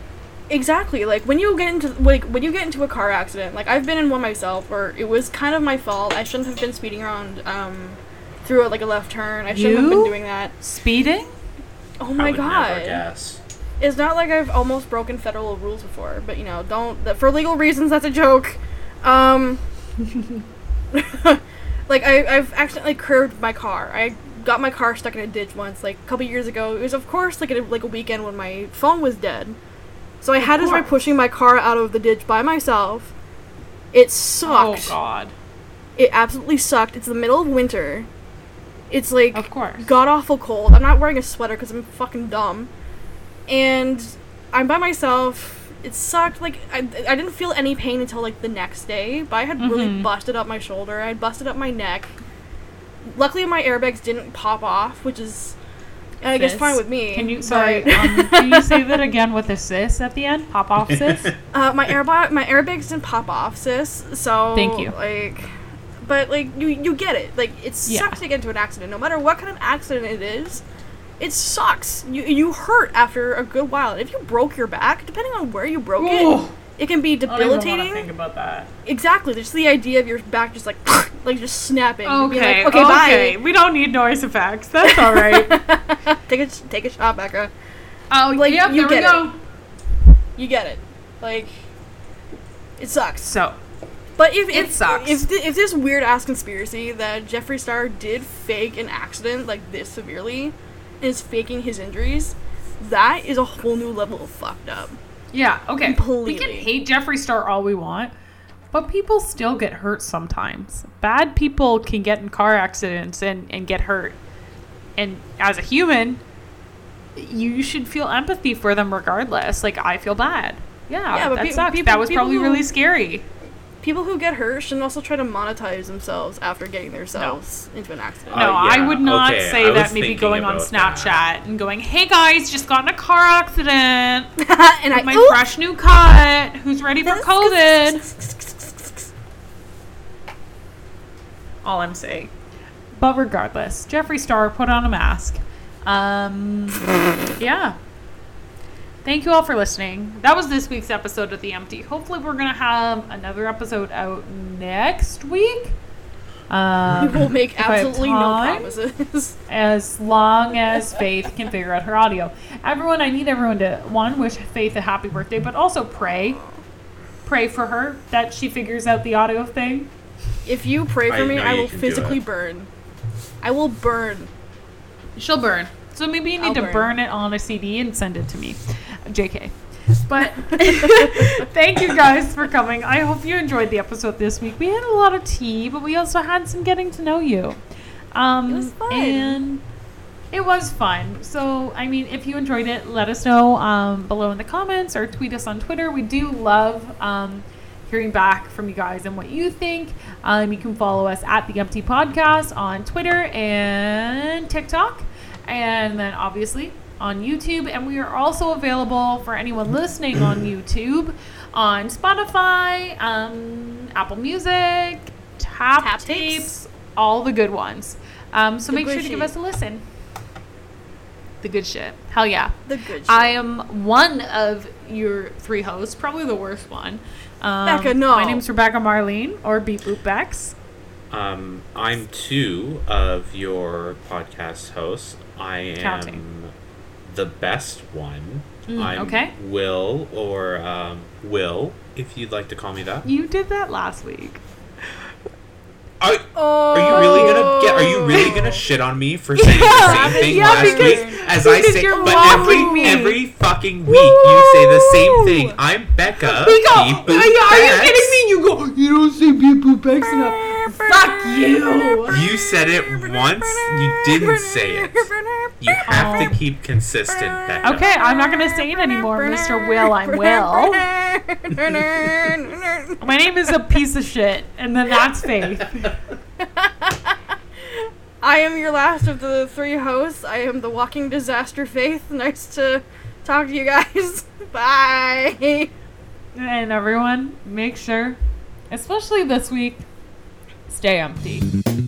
S1: Exactly. Like when you get into like when you get into a car accident, like I've been in one myself where it was kind of my fault. I shouldn't have been speeding around um through like a left turn. I shouldn't have been doing that.
S3: speeding
S1: Oh
S2: I
S1: my
S2: would
S1: god.
S2: Never.
S1: It's not like I've almost broken federal rules before, but you know, don't that for legal reasons that's a joke. Um like I I've accidentally curved my car. I got my car stuck in a ditch once like a couple years ago. It was of course like a, like a weekend when my phone was dead. So I had to try pushing my car out of the ditch by myself. It sucked.
S3: oh god
S1: It absolutely sucked. It's the middle of winter. It's like
S3: of course
S1: god awful cold. I'm not wearing a sweater because I'm fucking dumb. And I'm by myself. It sucked. Like, I, I didn't feel any pain until, like, the next day. But I had really
S3: Mhm.
S1: busted up my shoulder. I had busted up my neck. Luckily, my airbags didn't pop off, which is, I guess, fine with me.
S3: Can you sorry? Um, can you say that again with a sis at the end? Pop off sis.
S1: Uh, my airbag, my airbags didn't pop off, sis. So
S3: Thank you.
S1: Like, but like you, you get it. Like it
S3: Yeah.
S1: sucks to get into an accident, no matter what kind of accident it is. It sucks. You you hurt after a good while. If you broke your back, depending on where you broke
S3: Ooh.
S1: it, it can be debilitating.
S3: I don't even wanna
S1: debilitating.
S3: think about that.
S1: Exactly. Just the idea of your back just like like just snapping.
S3: Okay.
S1: like, okay,
S3: okay. We don't need noise effects. That's all right.
S1: take a take a shot, Becca.
S3: oh,
S1: Like,
S3: yep,
S1: you
S3: there
S1: get
S3: we
S1: it.
S3: go.
S1: You get it. Like, it sucks.
S3: So,
S1: But if
S3: It
S1: if,
S3: sucks.
S1: if th- if this weird ass conspiracy that Jeffree Star did fake an accident like this severely, and is faking his injuries, that is a whole new level of fucked up.
S3: Yeah, okay. We can hate Jeffree Star all we want, but people still get hurt sometimes. Bad people can get in car accidents and, and get hurt. And as a human, you should feel empathy for them regardless. Like, I feel bad. Yeah,
S1: Yeah,
S3: that
S1: pe-
S3: sucks.
S1: people-
S3: that was probably
S1: who-
S3: really scary.
S1: People who get hurt shouldn't also try to monetize themselves after getting themselves into an accident.
S3: No,
S2: Uh,
S3: I would not
S2: okay,
S3: say
S2: I
S3: that maybe going on Snapchat
S2: that.
S3: and going, hey guys, just got in a car accident.
S1: and I
S3: My
S1: Ooh!
S3: fresh new cut. Who's ready for COVID? All I'm saying. But regardless, Jeffree Star put on a mask. Um, yeah. Thank you all for listening. That was this week's episode of The Empty. Hopefully, we're going to have another episode out next week. Um,
S1: We will make
S3: if I have
S1: absolutely no promises.
S3: as long as Faith can figure out her audio. Everyone, I need everyone to one wish Faith a happy birthday, but also pray, pray for her that she figures out the audio thing.
S1: if you pray for
S2: I
S1: me, I will physically burn. I will burn.
S3: She'll burn. So maybe you need
S1: I'll
S3: to
S1: burn.
S3: burn it on a CD and send it to me. JK. But thank you guys for coming. I hope you enjoyed the episode this week. We had a lot of tea, but we also had some getting to know you. Um,
S1: It was fun.
S3: And it was fun. So, I mean, if you enjoyed it, let us know um, below in the comments or tweet us on Twitter. We do love um, hearing back from you guys and what you think. Um, you can follow us at the Empty Podcast on Twitter and TikTok, and then obviously on YouTube. And we are also available for anyone listening on YouTube, on Spotify, um, Apple Music, Tap,
S1: Tap
S3: tapes,
S1: Tapes.
S3: all the good ones. Um, so
S1: The
S3: make sure
S1: good
S3: to give us a listen. The good shit. Hell yeah.
S1: The good shit.
S3: I am one of your three hosts, probably the worst one. Um,
S1: Becca, no.
S3: My name's Rebecca Marlene, or Beat Boop Bex.
S2: Um, I'm two of your podcast hosts. I am
S3: Counting.
S2: The best one.
S3: Mm,
S2: I'm
S3: okay.
S2: Will or um, Will, if you'd like to call me that.
S3: You did that last week.
S2: Are,
S1: Oh.
S2: are you really gonna get? Are you really gonna shit on me for saying the same thing
S3: yeah,
S2: last
S3: because-
S2: week as I say? But every
S3: me.
S2: every fucking week you say the same thing. I'm Becca.
S3: Go. Are you, are you
S2: Bex.
S3: kidding me? You go. You don't say Boop Bex enough. Fuck you.
S2: You said it once. You didn't say it. You have
S3: Oh.
S2: to keep consistent, Becca.
S3: Okay, I'm not gonna say it anymore, Mr. Will. I'm Will. My name is a piece of shit, and then that's Faith.
S1: I am your last of the three hosts. I am the walking disaster faith. Nice to talk to you guys. Bye.
S3: And everyone, make sure, especially this week, stay empty.